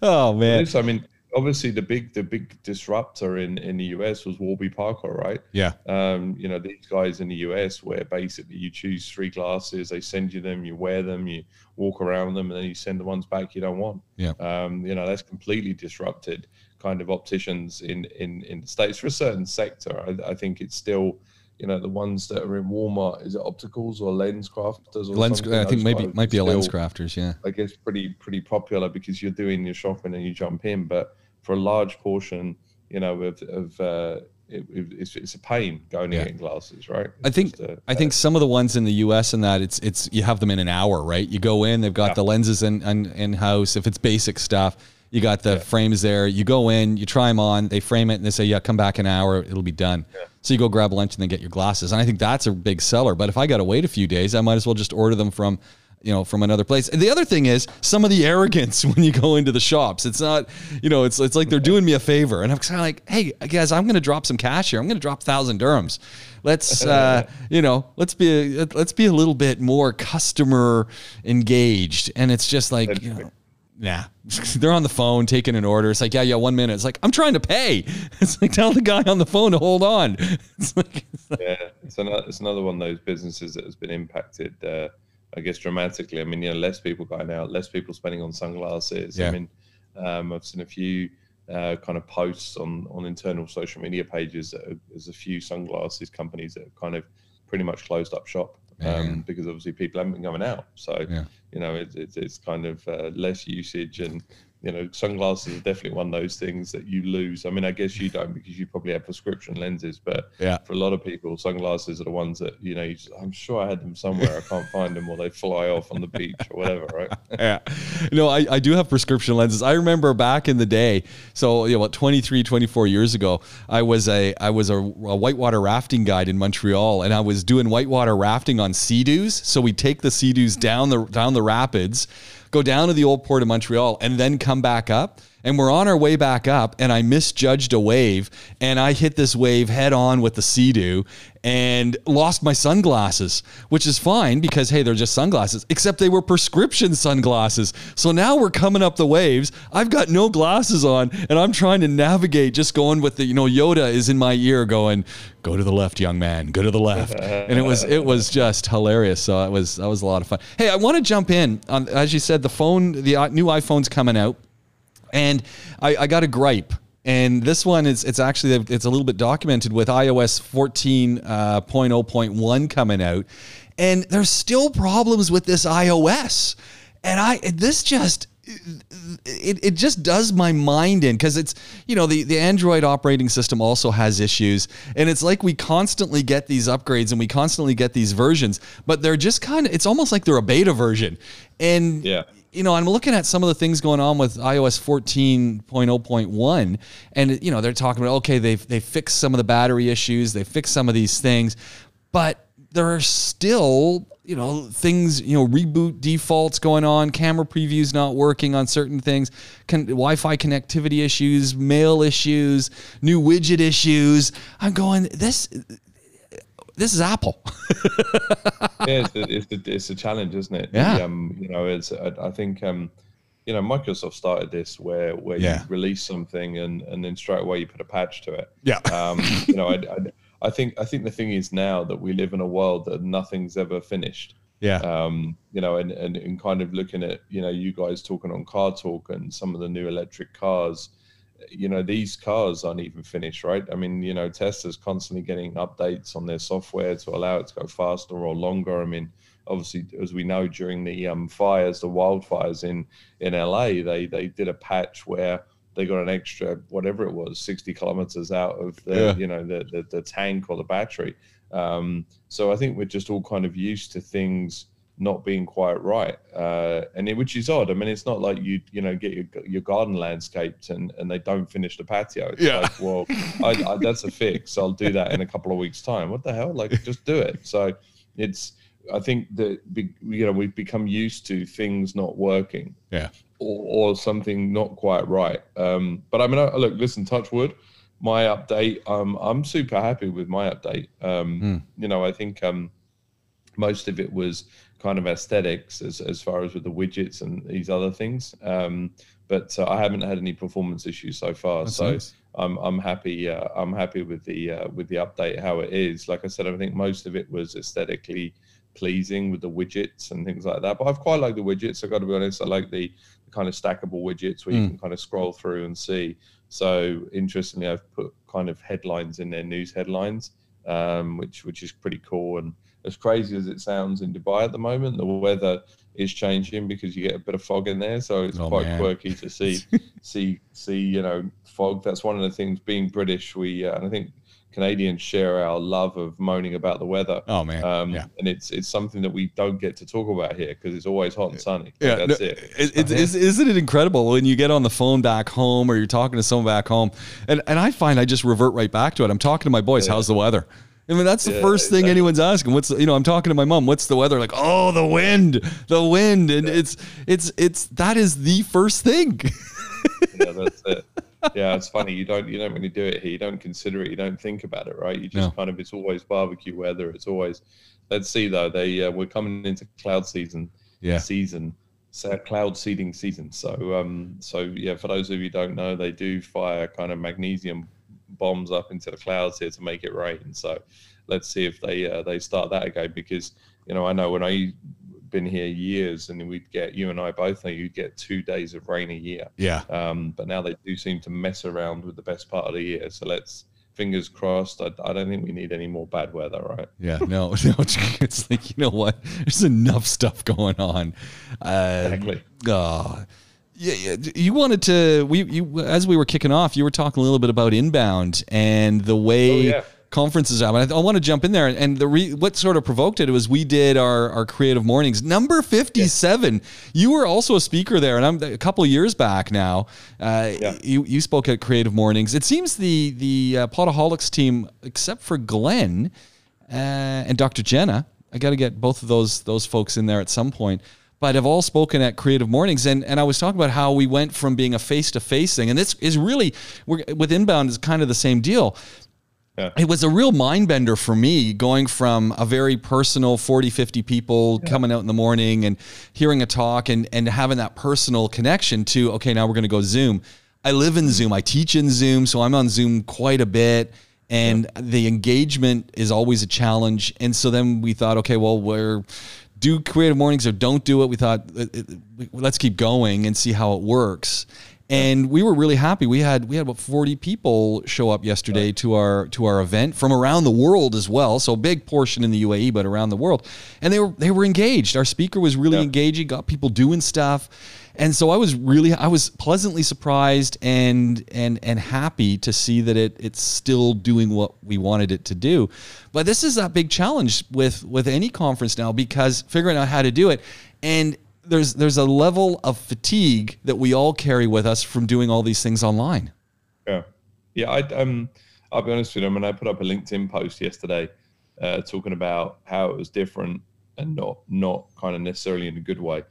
Speaker 3: Oh man.
Speaker 2: Yes, I mean, obviously the big the big disruptor in in the US was Warby Parker, right?
Speaker 3: Yeah.
Speaker 2: Um, you know, these guys in the US where basically you choose three glasses, they send you them, you wear them, you walk around them, and then you send the ones back you don't want.
Speaker 3: Yeah.
Speaker 2: Um, you know, that's completely disrupted kind of opticians in in in the states for a certain sector. I, I think it's still. You know the ones that are in Walmart is it opticals or LensCrafters or
Speaker 3: Lens.
Speaker 2: something?
Speaker 3: I think
Speaker 2: Those
Speaker 3: maybe might be a LensCrafters. Yeah.
Speaker 2: I guess pretty pretty popular because you're doing your shopping and you jump in. But for a large portion, you know, of, of uh, it, it- it's, it's a pain going
Speaker 3: Yeah.
Speaker 2: and getting glasses, right?
Speaker 3: I think
Speaker 2: a-
Speaker 3: I think some of the ones in the U.S. and that it's it's you have them in an hour, right? You go in, they've got
Speaker 2: Yeah.
Speaker 3: the lenses in, in in house. If it's basic stuff, you got the frames there. You go in, you try them on, they frame it, and they say, "Yeah, come back an hour, it'll be done." So you go grab lunch and then get your glasses. And I think that's a big seller. But if I got to wait a few days, I might as well just order them from. You know, from another place. And the other thing is some of the arrogance when you go into the shops. It's not, you know, it's it's like they're doing me a favor, and I'm kind of like, hey guys, I'm going to drop some cash here. I'm going to drop thousand dirhams. Let's, uh, you know, let's be a, let's be a little bit more customer engaged. And it's just like, you know, nah, they're on the phone taking an order. It's like, yeah, yeah, one minute. It's like I'm trying to pay. It's like tell the guy on the phone to hold on. It's like,
Speaker 2: yeah, it's another it's another one of those businesses that has been impacted, uh, I guess, dramatically. I mean, you know, less people going out, less people spending on sunglasses.
Speaker 3: Yeah.
Speaker 2: I mean, um, I've seen a few uh, kind of posts on on internal social media pages. That are, there's a few sunglasses companies that have kind of pretty much closed up shop um, because obviously people haven't been going out. So
Speaker 3: Yeah.
Speaker 2: you know, it's it's, it's kind of uh, less usage and. You know, sunglasses are definitely one of those things that you lose. I mean, I guess you don't because you probably have prescription lenses, but
Speaker 3: Yeah.
Speaker 2: for a lot of people, sunglasses are the ones that you know. You just, I'm sure I had them somewhere. I can't find them, or they fly off on the beach or whatever. Right?
Speaker 3: yeah. No, I, I do have prescription lenses. I remember back in the day, so you know, about 23, 24 years ago, I was a I was a, a whitewater rafting guide in Montreal, and I was doing whitewater rafting on sea-doos. So we take the sea-doos down the down the rapids, go down to the old port of Montreal, and then come back up. And we're on our way back up, and I misjudged a wave, and I hit this wave head on with the Sea-Doo and lost my sunglasses, which is fine because hey, they're just sunglasses, except they were prescription sunglasses. So now we're coming up the waves. I've got no glasses on, and I'm trying to navigate, just going with the you know Yoda is in my ear, going, "Go to the left, young man. Go to the left." and it was it was just hilarious. So it was that was a lot of fun. Hey, I want to jump in on as you said, the phone, the uh, new iPhone's coming out and I, I got a gripe. And this one is it's actually it's a little bit documented with iOS 14.0.1 uh, coming out, and there's still problems with this iOS. And I this just it, it just does my mind in because it's you know the the android operating system also has issues and it's like we constantly get these upgrades and we constantly get these versions but they're just kind of it's almost like they're a beta version and
Speaker 2: Yeah.
Speaker 3: You know, I'm looking at some of the things going on with iOS 14.0.1, and you know, they're talking about okay, they've they fixed some of the battery issues, they fixed some of these things, but there are still you know things you know reboot defaults going on camera previews not working on certain things wi-fi connectivity issues mail issues new widget issues. I'm going this this is apple
Speaker 2: yeah, it's a, it's, a, it's a challenge, isn't it?
Speaker 3: Yeah.
Speaker 2: The, um, you know, it's I, I think um, you know Microsoft started this where where
Speaker 3: Yeah.
Speaker 2: you release something and and then straight away you put a patch to it.
Speaker 3: yeah
Speaker 2: Um, you know, I, I I think I think the thing is now that we live in a world that nothing's ever finished.
Speaker 3: yeah
Speaker 2: um, you know, and, and, and kind of looking at, you know, you guys talking on Car Talk and some of the new electric cars, you know, these cars aren't even finished, right? I mean, you know, Tesla's constantly getting updates on their software to allow it to go faster or longer. I mean, obviously, as we know, during the um, fires, the wildfires in, in LA, they, they did a patch where they got an extra, whatever it was, 60 kilometers out of the,
Speaker 3: Yeah.
Speaker 2: you know, the, the, the tank or the battery. Um, so I think we're just all kind of used to things not being quite right, uh, and it, which is odd. I mean, it's not like you you know get your your garden landscaped and, and they don't finish the patio. It's
Speaker 3: Yeah.
Speaker 2: like, well, I, I, that's a fix. I'll do that in a couple of weeks' time. What the hell? Like, just do it. So it's I think that you know we've become used to things not working
Speaker 3: Yeah.
Speaker 2: or, or something not quite right. Um, but I mean, I, look, listen, touch wood. My update, um, I'm super happy with my update. Um,
Speaker 3: Hmm.
Speaker 2: You know, I think um, most of it was kind of aesthetics as, as far as with the widgets and these other things. Um, but uh, I haven't had any performance issues so far.
Speaker 3: That's
Speaker 2: so
Speaker 3: nice.
Speaker 2: I'm I'm happy. Uh, I'm happy with the uh, with the update how it is. Like I said, I think most of it was aesthetically pleasing with the widgets and things like that. But I've quite liked the widgets. I've got to be honest. I like the, the kind of stackable widgets where you
Speaker 3: Mm.
Speaker 2: can kind of scroll through and see. So interestingly, I've put kind of headlines in there, news headlines, um, which which is pretty cool. And as crazy as it sounds in Dubai at the moment, the weather is changing because you get a bit of fog in there. So it's
Speaker 3: Oh,
Speaker 2: quite
Speaker 3: man.
Speaker 2: quirky to see see see you know fog. That's one of the things. Being British, we uh, and I think Canadians share our love of moaning about the weather.
Speaker 3: Oh man.
Speaker 2: Um,
Speaker 3: yeah.
Speaker 2: and it's it's something that we don't get to talk about here because it's always hot and sunny.
Speaker 3: Yeah,
Speaker 2: Like, that's
Speaker 3: no,
Speaker 2: it.
Speaker 3: it- it's, is, isn't it incredible when you get on the phone back home or you're talking to someone back home, and and I find I just revert right back to it. I'm talking to my boys.
Speaker 2: Yeah.
Speaker 3: How's the weather? I mean, that's the
Speaker 2: Yeah,
Speaker 3: first thing
Speaker 2: exactly.
Speaker 3: anyone's asking. What's you know? I'm talking to my mom. What's the weather like? Oh, the wind, the wind, and it's it's it's that is the first thing.
Speaker 2: yeah, that's it. Yeah, it's funny. You don't you don't really do it here. You don't consider it. You don't think about it, right? You just
Speaker 3: No.
Speaker 2: kind of it's always barbecue weather. It's always. Let's see though. They uh, we're coming into cloud season.
Speaker 3: Yeah.
Speaker 2: Season. So cloud seeding season. So um so yeah, for those of you who don't know, they do fire kind of magnesium bombs up into the clouds here to make it rain. So let's see if they uh, they start that again because you know I know when I been here years and we'd get you and I both know you'd get two days of rain a year.
Speaker 3: Yeah.
Speaker 2: Um, but now they do seem to mess around with the best part of the year. So let's fingers crossed. I, I don't think we need any more bad weather, right?
Speaker 3: Yeah, no, no, it's, like you know what? There's enough stuff going on. Uh,
Speaker 2: Exactly.
Speaker 3: Oh, yeah, yeah. You wanted to. We you as we were kicking off, you were talking a little bit about inbound and the way
Speaker 2: Oh, yeah.
Speaker 3: conferences happen. I, I want to jump in there and the re, what sort of provoked it was we did our our creative mornings number fifty seven. You were also a speaker there, and I'm a couple of years back now. Uh,
Speaker 2: Yeah.
Speaker 3: You you spoke at creative mornings. It seems the the uh, Podaholics team, except for Glenn uh, and Dr. Jenna. I got to get both of those those folks in there at some point. But have all spoken at Creative Mornings, and and I was talking about how we went from being a face to face thing, and this is really we're, with inbound is kind of the same deal.
Speaker 2: Yeah.
Speaker 3: It was a real mind bender for me going from a very personal 40, 50 people coming out in the morning and hearing a talk and, and having that personal connection to, okay, now we're going to go Zoom. I live in Zoom. I teach in Zoom, so I'm on Zoom quite a bit. And the engagement is always a challenge. And so then we thought, okay, well, we're do creative mornings or don't do it. We thought, uh, uh, let's keep going and see how it works and we were really happy. We had we had about forty people show up yesterday to our to our event from around the world as well. So a big portion in the UAE, but around the world, and they were they were engaged. Our speaker was really
Speaker 2: Yeah.
Speaker 3: engaging, got people doing stuff, and so I was really I was pleasantly surprised and and and happy to see that it it's still doing what we wanted it to do. But this is that big challenge with with any conference now because figuring out how to do it and there's there's a level of fatigue that we all carry with us from doing all these things online.
Speaker 2: Yeah, yeah. I um, I'll be honest with you. I mean, I put up a LinkedIn post yesterday, uh, talking about how it was different and not not kind of necessarily in a good way.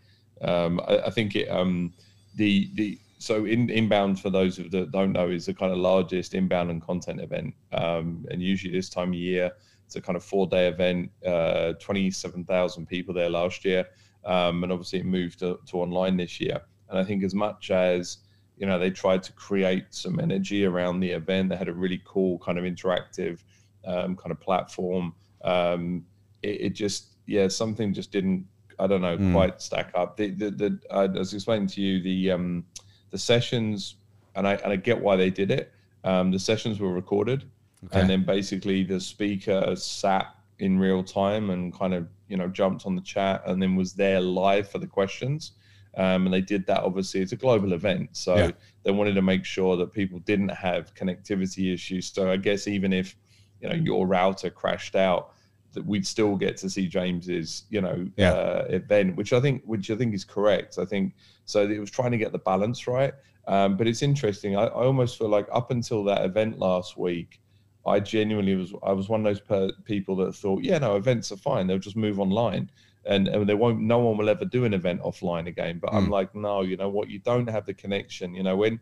Speaker 2: Um, I, I think it um, the the so in inbound for those that don't know is the kind of largest inbound and content event. Um, and usually this time of year, it's a kind of four day event. Uh, Twenty seven thousand people there last year, um, and obviously it moved to, to online this year. And I think as much as you know, they tried to create some energy around the event. They had a really cool kind of interactive um, kind of platform. Um, it, it just, yeah, something just didn't, I don't know,
Speaker 3: Mm.
Speaker 2: quite stack up. The, the, the, I was explaining to you the, um, the sessions, and I, and I get why they did it. Um, the sessions were recorded,
Speaker 3: Okay.
Speaker 2: and then basically the speaker sat in real time and kind of, you know, jumped on the chat and then was there live for the questions. Um, and they did that obviously it's a global event so
Speaker 3: Yeah.
Speaker 2: they wanted to make sure that people didn't have connectivity issues so i guess even if you know your router crashed out that we'd still get to see James's, you know,
Speaker 3: Yeah.
Speaker 2: uh, event, which I think, which I think is correct. I think so. It was trying to get the balance right. Um, but it's interesting. I, I almost feel like up until that event last week, I genuinely was I was one of those per, people that thought, yeah, no, events are fine. They'll just move online, and and they won't. No one will ever do an event offline again. But I'm
Speaker 3: Mm.
Speaker 2: like, no, you know what? You don't have the connection. You know when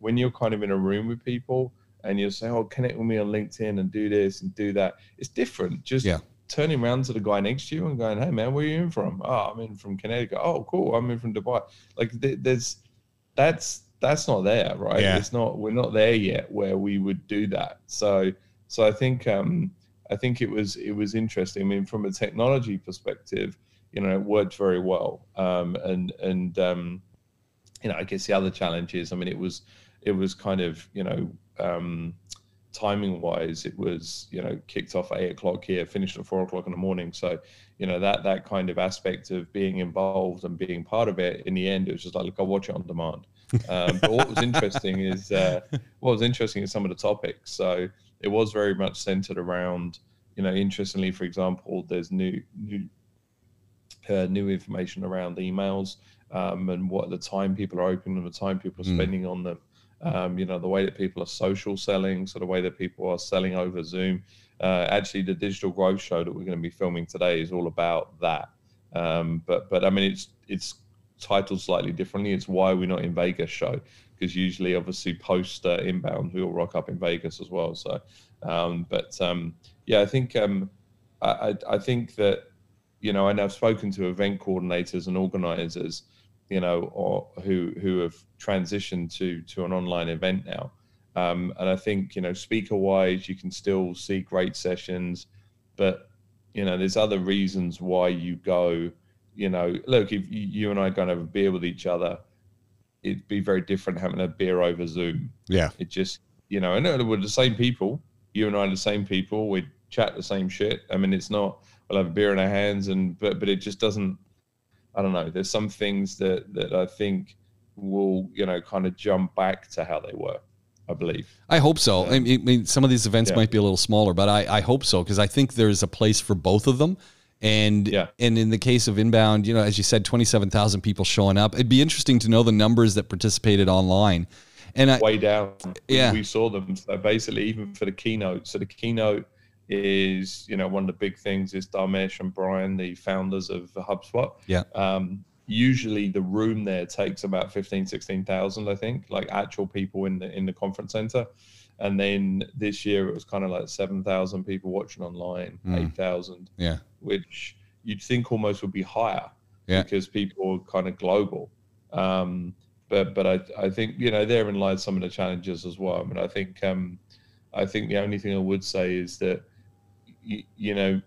Speaker 2: when you're kind of in a room with people and you're saying, oh, connect with me on LinkedIn and do this and do that. It's different. Just
Speaker 3: Yeah.
Speaker 2: Turning around to the guy next to you and going, hey man, where are you in from? Oh, I'm in from Connecticut. Oh, cool. I'm in from Dubai. Like there's that's that's not there, right?
Speaker 3: Yeah.
Speaker 2: It's not we're not there yet where we would do that. So so I think um I think it was it was interesting. I mean, from a technology perspective, you know, it worked very well. Um and and um you know, I guess the other challenge is, I mean, it was it was kind of, you know, um timing wise, it was, you know, kicked off at eight o'clock here, finished at four o'clock in the morning. So, you know, that that kind of aspect of being involved and being part of it, in the end, it was just like, look, I'll watch it on demand. Um, but what was interesting is uh, what was interesting is some of the topics. So it was very much centered around, you know, interestingly, for example, there's new new uh, new information around emails um, and what the time people are opening them, the time people are
Speaker 3: Mm.
Speaker 2: spending on them. Um, you know, the way that people are social selling, so the way that people are selling over Zoom. Uh, actually, the digital growth show that we're going to be filming today is all about that. Um, but but I mean, it's it's titled slightly differently. It's why we're not in Vegas show because usually, obviously, post uh, inbound, we all rock up in Vegas as well. So, um, but um, yeah, I think um, I I think that you know, and I've spoken to event coordinators and organizers, you know, or who who have transitioned to to an online event now. Um, and I think you know, speaker wise, you can still see great sessions, but you know, there's other reasons why you go. You know, look, if you, and I go and have a beer with each other, it'd be very different having a beer over Zoom.
Speaker 3: Yeah.
Speaker 2: It just, you know, and we're the same people. You and I are the same people. We chat the same shit. I mean, it's not we'll have a beer in our hands, and but but it just doesn't. I don't know. There's some things that that I think will you know kind of jump back to how they were. I believe.
Speaker 3: I hope so. I mean, I mean, some of these events
Speaker 2: Yeah.
Speaker 3: might be a little smaller, but I, I hope so because I think there's a place for both of them. And
Speaker 2: Yeah.
Speaker 3: and in the case of inbound, you know, as you said, twenty seven thousand people showing up. It'd be interesting to know the numbers that participated online. And I,
Speaker 2: way down.
Speaker 3: Yeah.
Speaker 2: we saw them. So basically, even for the keynote. So the keynote is, you know, one of the big things is Dharmesh and Brian, the founders of HubSpot.
Speaker 3: Yeah.
Speaker 2: Um, usually the room there takes about 15, 16,000, I think, like actual people in the in the conference center. And then this year it was kind of like 7,000 people watching online,
Speaker 3: Mm.
Speaker 2: 8,000,
Speaker 3: yeah,
Speaker 2: which you'd think almost would be higher
Speaker 3: Yeah.
Speaker 2: because people are kind of global. Um, but but I I think you know therein lies some of the challenges as well. I mean I think um, I think the only thing I would say is that you, you know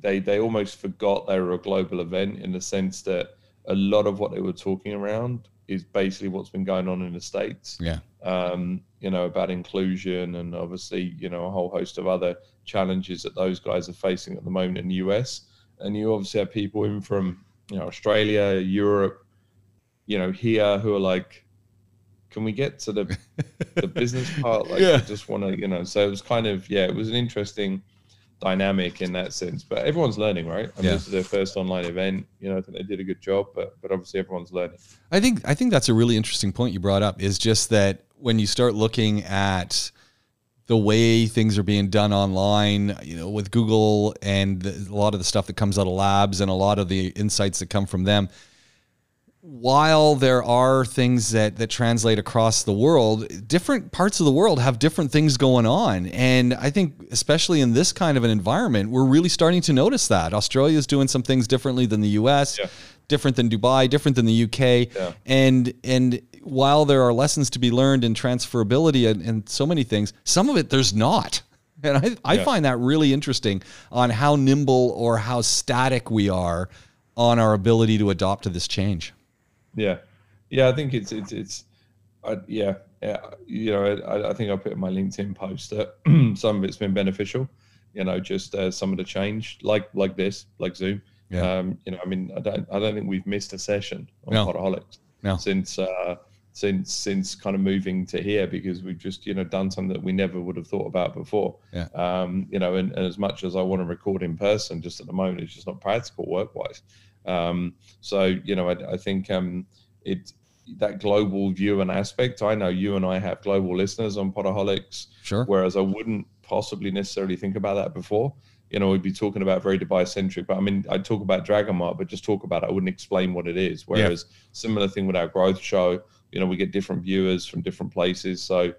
Speaker 2: they they almost forgot they were a global event in the sense that a lot of what they were talking around is basically what's been going on in the states
Speaker 3: yeah,
Speaker 2: um, you know, about inclusion and obviously, you know, a whole host of other challenges that those guys are facing at the moment in the US. And you obviously have people in from, you know, Australia, Europe, you know, here who are like, can we get to the the business part? Like,
Speaker 3: Yeah.
Speaker 2: I just want to, you know. So it was kind of, yeah, it was an interesting dynamic in that sense. But everyone's learning, right? I mean,
Speaker 3: Yeah.
Speaker 2: this is their first online event. You know, I think they did a good job, but but obviously everyone's learning.
Speaker 3: I think I think that's a really interesting point you brought up. Is just that when you start looking at the way things are being done online, you know, with Google and the, a lot of the stuff that comes out of labs and a lot of the insights that come from them. While there are things that that translate across the world, different parts of the world have different things going on, and I think especially in this kind of an environment, we're really starting to notice that Australia is doing some things differently than the U.S
Speaker 2: Yeah.
Speaker 3: different than Dubai, different than the UK.
Speaker 2: Yeah.
Speaker 3: And and while there are lessons to be learned in transferability and, and so many things, some of it there's not. And I, I
Speaker 2: Yeah.
Speaker 3: find that really interesting on how nimble or how static we are on our ability to adopt to this change.
Speaker 2: Yeah, yeah. I think it's it's it's, I, yeah, yeah. You know, I, I think I put in my LinkedIn post that some of it's been beneficial. You know, just uh, some of the change, like like this, like Zoom.
Speaker 3: Yeah.
Speaker 2: Um, you know, I mean, I don't I don't think we've missed a session on
Speaker 3: No.
Speaker 2: Podaholics
Speaker 3: No.
Speaker 2: since uh, since since kind of moving to here because we've just you know done something that we never would have thought about before.
Speaker 3: Yeah.
Speaker 2: Um, you know, and, and as much as I want to record in person, just at the moment it's just not practical work wise. Um, so you know, I, I think um, it that global view and aspect. I know you and I have global listeners on Podaholics,
Speaker 3: Sure.
Speaker 2: whereas I wouldn't possibly necessarily think about that before. You know, we'd be talking about very Dubai centric, but I mean, I'd talk about Dragon Mart, but just talk about it. I wouldn't explain what it is. Whereas similar thing with our growth show, you know, we get different viewers from different places. So,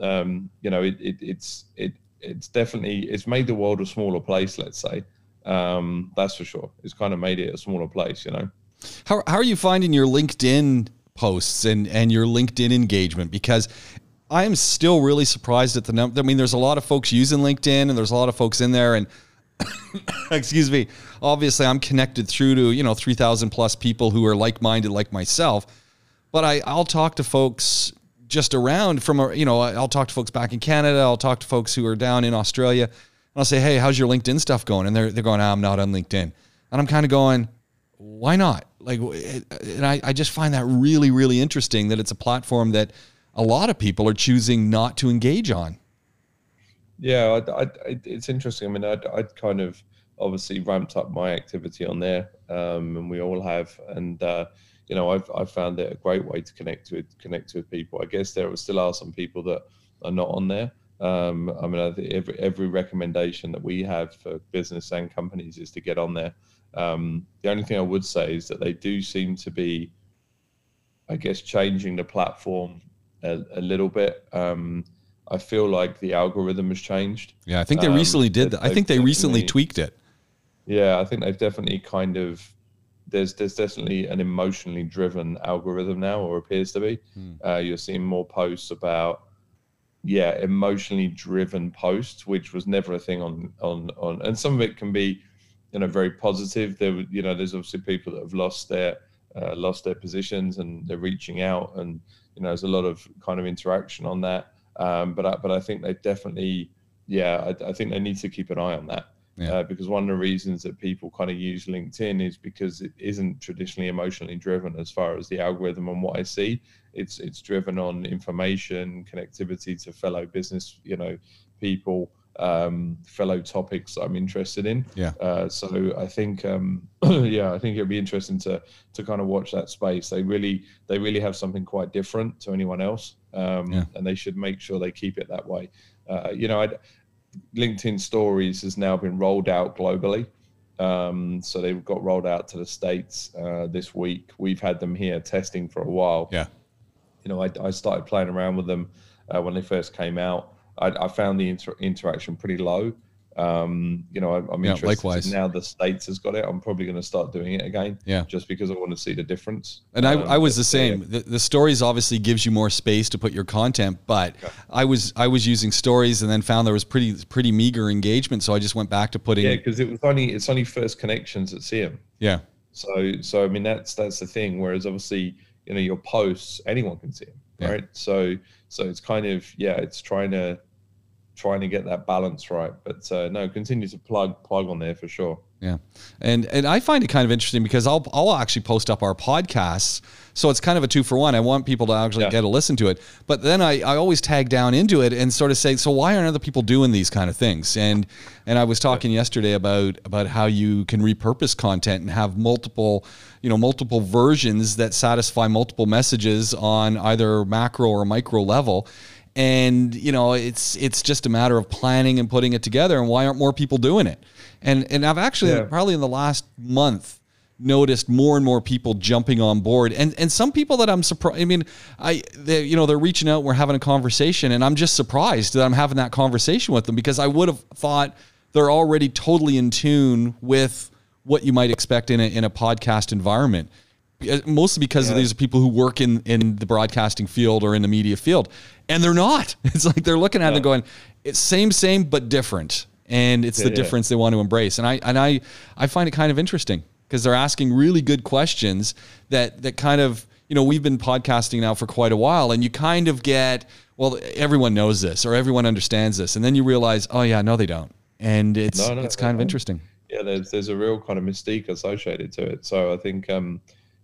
Speaker 2: um, you know, it, it, it's it it's definitely it's made the world a smaller place. Let's say um, that's for sure. It's kind of made it a smaller place. You know.
Speaker 3: How, how are you finding your LinkedIn posts and, and your LinkedIn engagement? Because I am still really surprised at the number. I mean, there's a lot of folks using LinkedIn and there's a lot of folks in there. And excuse me, obviously I'm connected through to, you know, 3,000 plus people who are like minded like myself. But I, I'll talk to folks just around from, you know, I'll talk to folks back in Canada. I'll talk to folks who are down in Australia. I'll say, hey, how's your LinkedIn stuff going? And they're, they're going, I'm not on LinkedIn. And I'm kind of going, why not? Like, and I, I just find that really, really interesting that it's a platform that a lot of people are choosing not to engage on.
Speaker 2: Yeah, I, I, it's interesting. I mean, I'd, I'd kind of obviously ramped up my activity on there, um, and we all have. And uh, you know, I've I've found it a great way to connect with connect with people. I guess there still are some people that are not on there. Um, I mean, every every recommendation that we have for business and companies is to get on there. Um, the only thing I would say is that they do seem to be, I guess, changing the platform a, a little bit. Um, I feel like the algorithm has changed.
Speaker 3: Yeah, I think they
Speaker 2: Um,
Speaker 3: recently did that. I think they recently tweaked it.
Speaker 2: Yeah, I think they've definitely kind of there's there's definitely an emotionally driven algorithm now, or appears to be.
Speaker 3: Hmm.
Speaker 2: Uh, you're seeing more posts about yeah emotionally driven posts, which was never a thing on on on, and some of it can be you know very positive. There were- you know there's obviously people that have lost their uh, lost their positions and they're reaching out, and you know there's a lot of kind of interaction on that. Um, but I, but I think they definitely yeah I, I think they need to keep an eye on that
Speaker 3: Yeah.
Speaker 2: uh, because one of the reasons that people kind of use LinkedIn is because it isn't traditionally emotionally driven as far as the algorithm and what I see. It's it's driven on information, connectivity to fellow business, you know, people, um, fellow topics I'm interested in.
Speaker 3: Yeah.
Speaker 2: Uh, so I think, um, yeah, I think it'd be interesting to to kind of watch that space. They really they really have something quite different to anyone else, um,
Speaker 3: Yeah.
Speaker 2: and they should make sure they keep it that way. Uh, you know, I'd, LinkedIn Stories has now been rolled out globally. Um, so they got rolled out to the states uh, this week. We've had them here testing for a while.
Speaker 3: Yeah.
Speaker 2: You know, I, I started playing around with them uh, when they first came out. I, I found the inter- interaction pretty low. Um, you know, I, I'm
Speaker 3: Yeah,
Speaker 2: interested.
Speaker 3: likewise.
Speaker 2: Now the states has got it. I'm probably going to start doing it again.
Speaker 3: Yeah.
Speaker 2: Just because I want to see the difference.
Speaker 3: And I,
Speaker 2: Um,
Speaker 3: I was the
Speaker 2: but, yeah.
Speaker 3: same. The, the stories obviously gives you more space to put your content, but I was I was using stories and then found there was pretty pretty meager engagement, so I just went back to putting
Speaker 2: Yeah, because it was only it's only first connections that see them.
Speaker 3: yeah
Speaker 2: So, so I mean, that's that's the thing. Whereas obviously, you know, your posts, anyone can see them,
Speaker 3: Yeah.
Speaker 2: right? So, so it's kind of yeah, it's trying to trying to get that balance right. But uh, no, continue to plug plug on there for sure.
Speaker 3: Yeah. And and I find it kind of interesting because I'll I'll actually post up our podcasts. So it's kind of a two for one. I want people to actually
Speaker 2: Yeah.
Speaker 3: get a listen to it. But then I, I always tag down into it and sort of say, so why aren't other people doing these kind of things? And and I was talking yesterday about about how you can repurpose content and have multiple, you know, multiple versions that satisfy multiple messages on either macro or micro level. And you know, it's it's just a matter of planning and putting it together. And why aren't more people doing it? And and I've actually
Speaker 2: Yeah.
Speaker 3: probably in the last month noticed more and more people jumping on board and and some people that I'm surprised I mean I they you know they're reaching out we're having a conversation and I'm just surprised that I'm having that conversation with them because I would have thought they're already totally in tune with what you might expect in a in a podcast environment mostly because
Speaker 2: Yeah.
Speaker 3: these are people who work in in the broadcasting field or in the media field. And they're not. It's like they're looking at it and going it's same same but different. And it's the
Speaker 2: Yeah, yeah.
Speaker 3: difference they want to embrace. And I and I I find it kind of interesting because they're asking really good questions that that kind of you know we've been podcasting now for quite a while and you kind of get well everyone knows this or everyone understands this. And then you realize oh yeah no they don't. And it's
Speaker 2: No, no,
Speaker 3: it's kind of interesting.
Speaker 2: Yeah, there's there's a real kind of mystique associated to it. So I think um,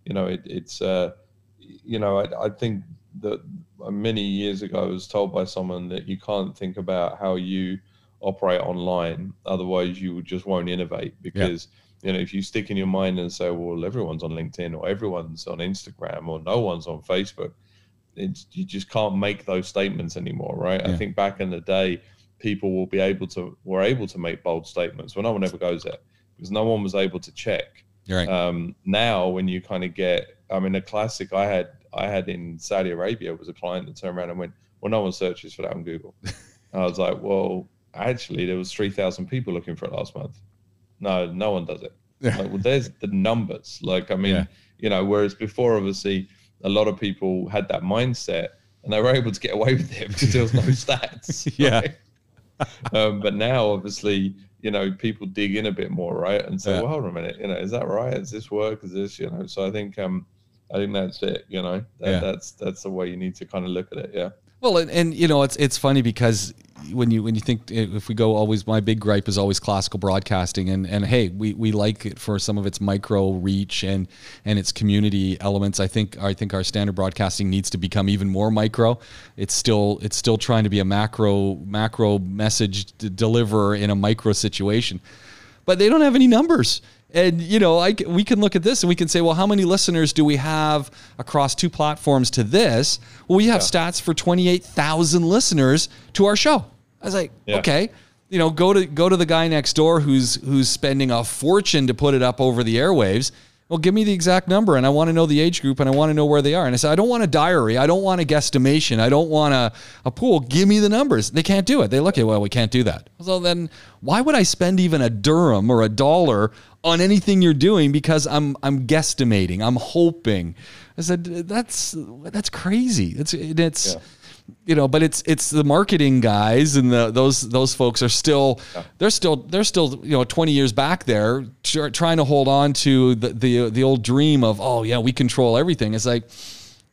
Speaker 2: you know it, it's uh, you know I, I think that many years ago I was told by someone that you can't think about how you operate online, otherwise you just won't innovate because. Yeah. You know, if you stick in your mind and say, "Well, everyone's on LinkedIn or everyone's on Instagram or no one's on Facebook," it's, you just can't make those statements anymore, right? Yeah. I think back in the day, people will be able to were able to make bold statements. Well, no one ever goes there because no one was able to check.
Speaker 3: Right.
Speaker 2: Um, now, when you kind of get, I mean, a classic I had I had in Saudi Arabia was a client that turned around and went, "Well, no one searches for that on Google." I was like, "Well, actually, there was three thousand people looking for it last month. No, no one does it." Yeah. Like, well, there's the numbers. Like, I mean, yeah. you know, whereas before, obviously, a lot of people had that mindset and they were able to get away with it because there was no stats.
Speaker 3: yeah.
Speaker 2: um, but now, obviously, you know, people dig in a bit more, right? And say, yeah. well, hold on a minute, you know, is that right? Is this work? Is this, you know? So I think, um, I think that's it. You know, that, yeah. that's that's the way you need to kind of look at it. Yeah.
Speaker 3: Well, and, and you know, it's it's funny because when you when you think eh, if we go always my big gripe is always classical broadcasting and and hey we, we like it for some of its micro reach and and its community elements. I think I think our standard broadcasting needs to become even more micro. It's still it's still trying to be a macro macro message deliverer in a micro situation. But they don't have any numbers and you know, I, we can look at this and we can say, well, how many listeners do we have across two platforms to this? Well, we have yeah. stats for 28,000 listeners to our show. I was like, yeah. okay, you know, go to go to the guy next door who's who's spending a fortune to put it up over the airwaves well, give me the exact number and I want to know the age group and I want to know where they are. And I said, I don't want a diary. I don't want a guesstimation. I don't want a, a pool. Give me the numbers. They can't do it. They look at, well, we can't do that. So then why would I spend even a dirham or a dollar on anything you're doing because I'm, I'm guesstimating, I'm hoping. I said, that's, that's crazy. It's, it's, yeah you know, but it's it's the marketing guys and the those those folks are still yeah. they're still they're still you know 20 years back there trying to hold on to the the the old dream of oh yeah we control everything. It's like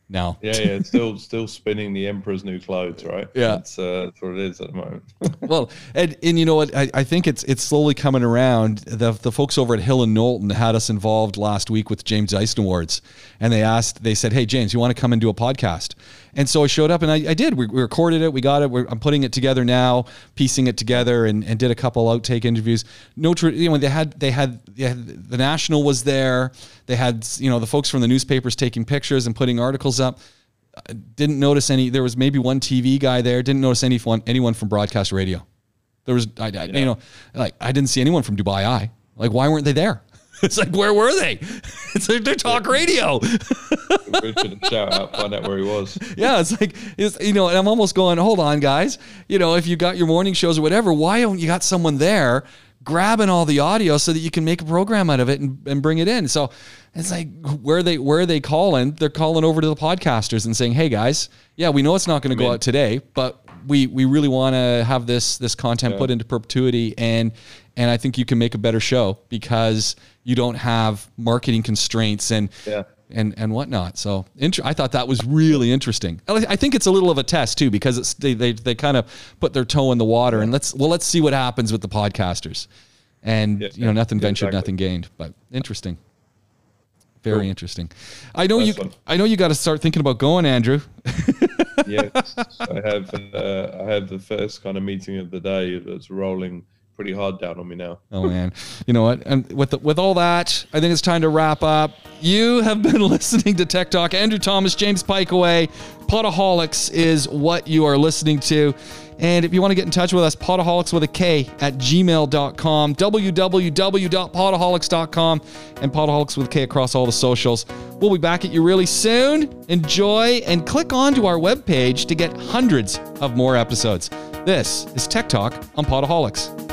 Speaker 3: no.
Speaker 2: Yeah, yeah, it's still still spinning the emperor's new clothes, right?
Speaker 3: Yeah,
Speaker 2: that's, uh, that's what it is at the moment.
Speaker 3: well, and and you know what? I, I think it's it's slowly coming around. The the folks over at Hill and Knowlton had us involved last week with James Dyson Awards, and they asked, they said, "Hey, James, you want to come and do a podcast?" And so I showed up and I, I did. We, we, recorded it. We got it. We're, I'm putting it together now, piecing it together, and, and did a couple outtake interviews. No, you know, they had they had, they had the National was there. They had you know the folks from the newspapers taking pictures and putting articles up. I didn't notice any. There was maybe one TV guy there. Didn't notice anyone anyone from broadcast radio. There was I, I yeah. you know like I didn't see anyone from Dubai Eye. Like why weren't they there? It's like, where were they? It's like they're talk radio.
Speaker 2: Richard, shout out, find out where he was.
Speaker 3: Yeah, it's like, it's, you know, and I'm almost going, hold on, guys. You know, if you got your morning shows or whatever, why don't you got someone there grabbing all the audio so that you can make a program out of it and, and bring it in? So it's like, where are they, where are they calling? They're calling over to the podcasters and saying, hey, guys, yeah, we know it's not going to go out today, but we we really want to have this this content yeah. put into perpetuity and and I think you can make a better show because you don't have marketing constraints and
Speaker 2: yeah.
Speaker 3: and and whatnot. So int- I thought that was really interesting. I think it's a little of a test too because it's they they, they kind of put their toe in the water and let's well let's see what happens with the podcasters. And yeah, you know nothing ventured, exactly. nothing gained. But interesting. Very cool. interesting. I know you. One. I know you got to start thinking about going, Andrew.
Speaker 2: yes, I have. Uh, I have the first kind of meeting of the day that's rolling pretty hard down on me now.
Speaker 3: Oh man, you know what? And with the, with all that, I think it's time to wrap up. You have been listening to Tech Talk. Andrew Thomas, James Pikeway, Podaholics is what you are listening to. And if you want to get in touch with us, podaholics with a K at gmail.com, www.podaholics.com, and podaholics with a K across all the socials. We'll be back at you really soon. Enjoy and click on to our webpage to get hundreds of more episodes. This is Tech Talk on Podaholics.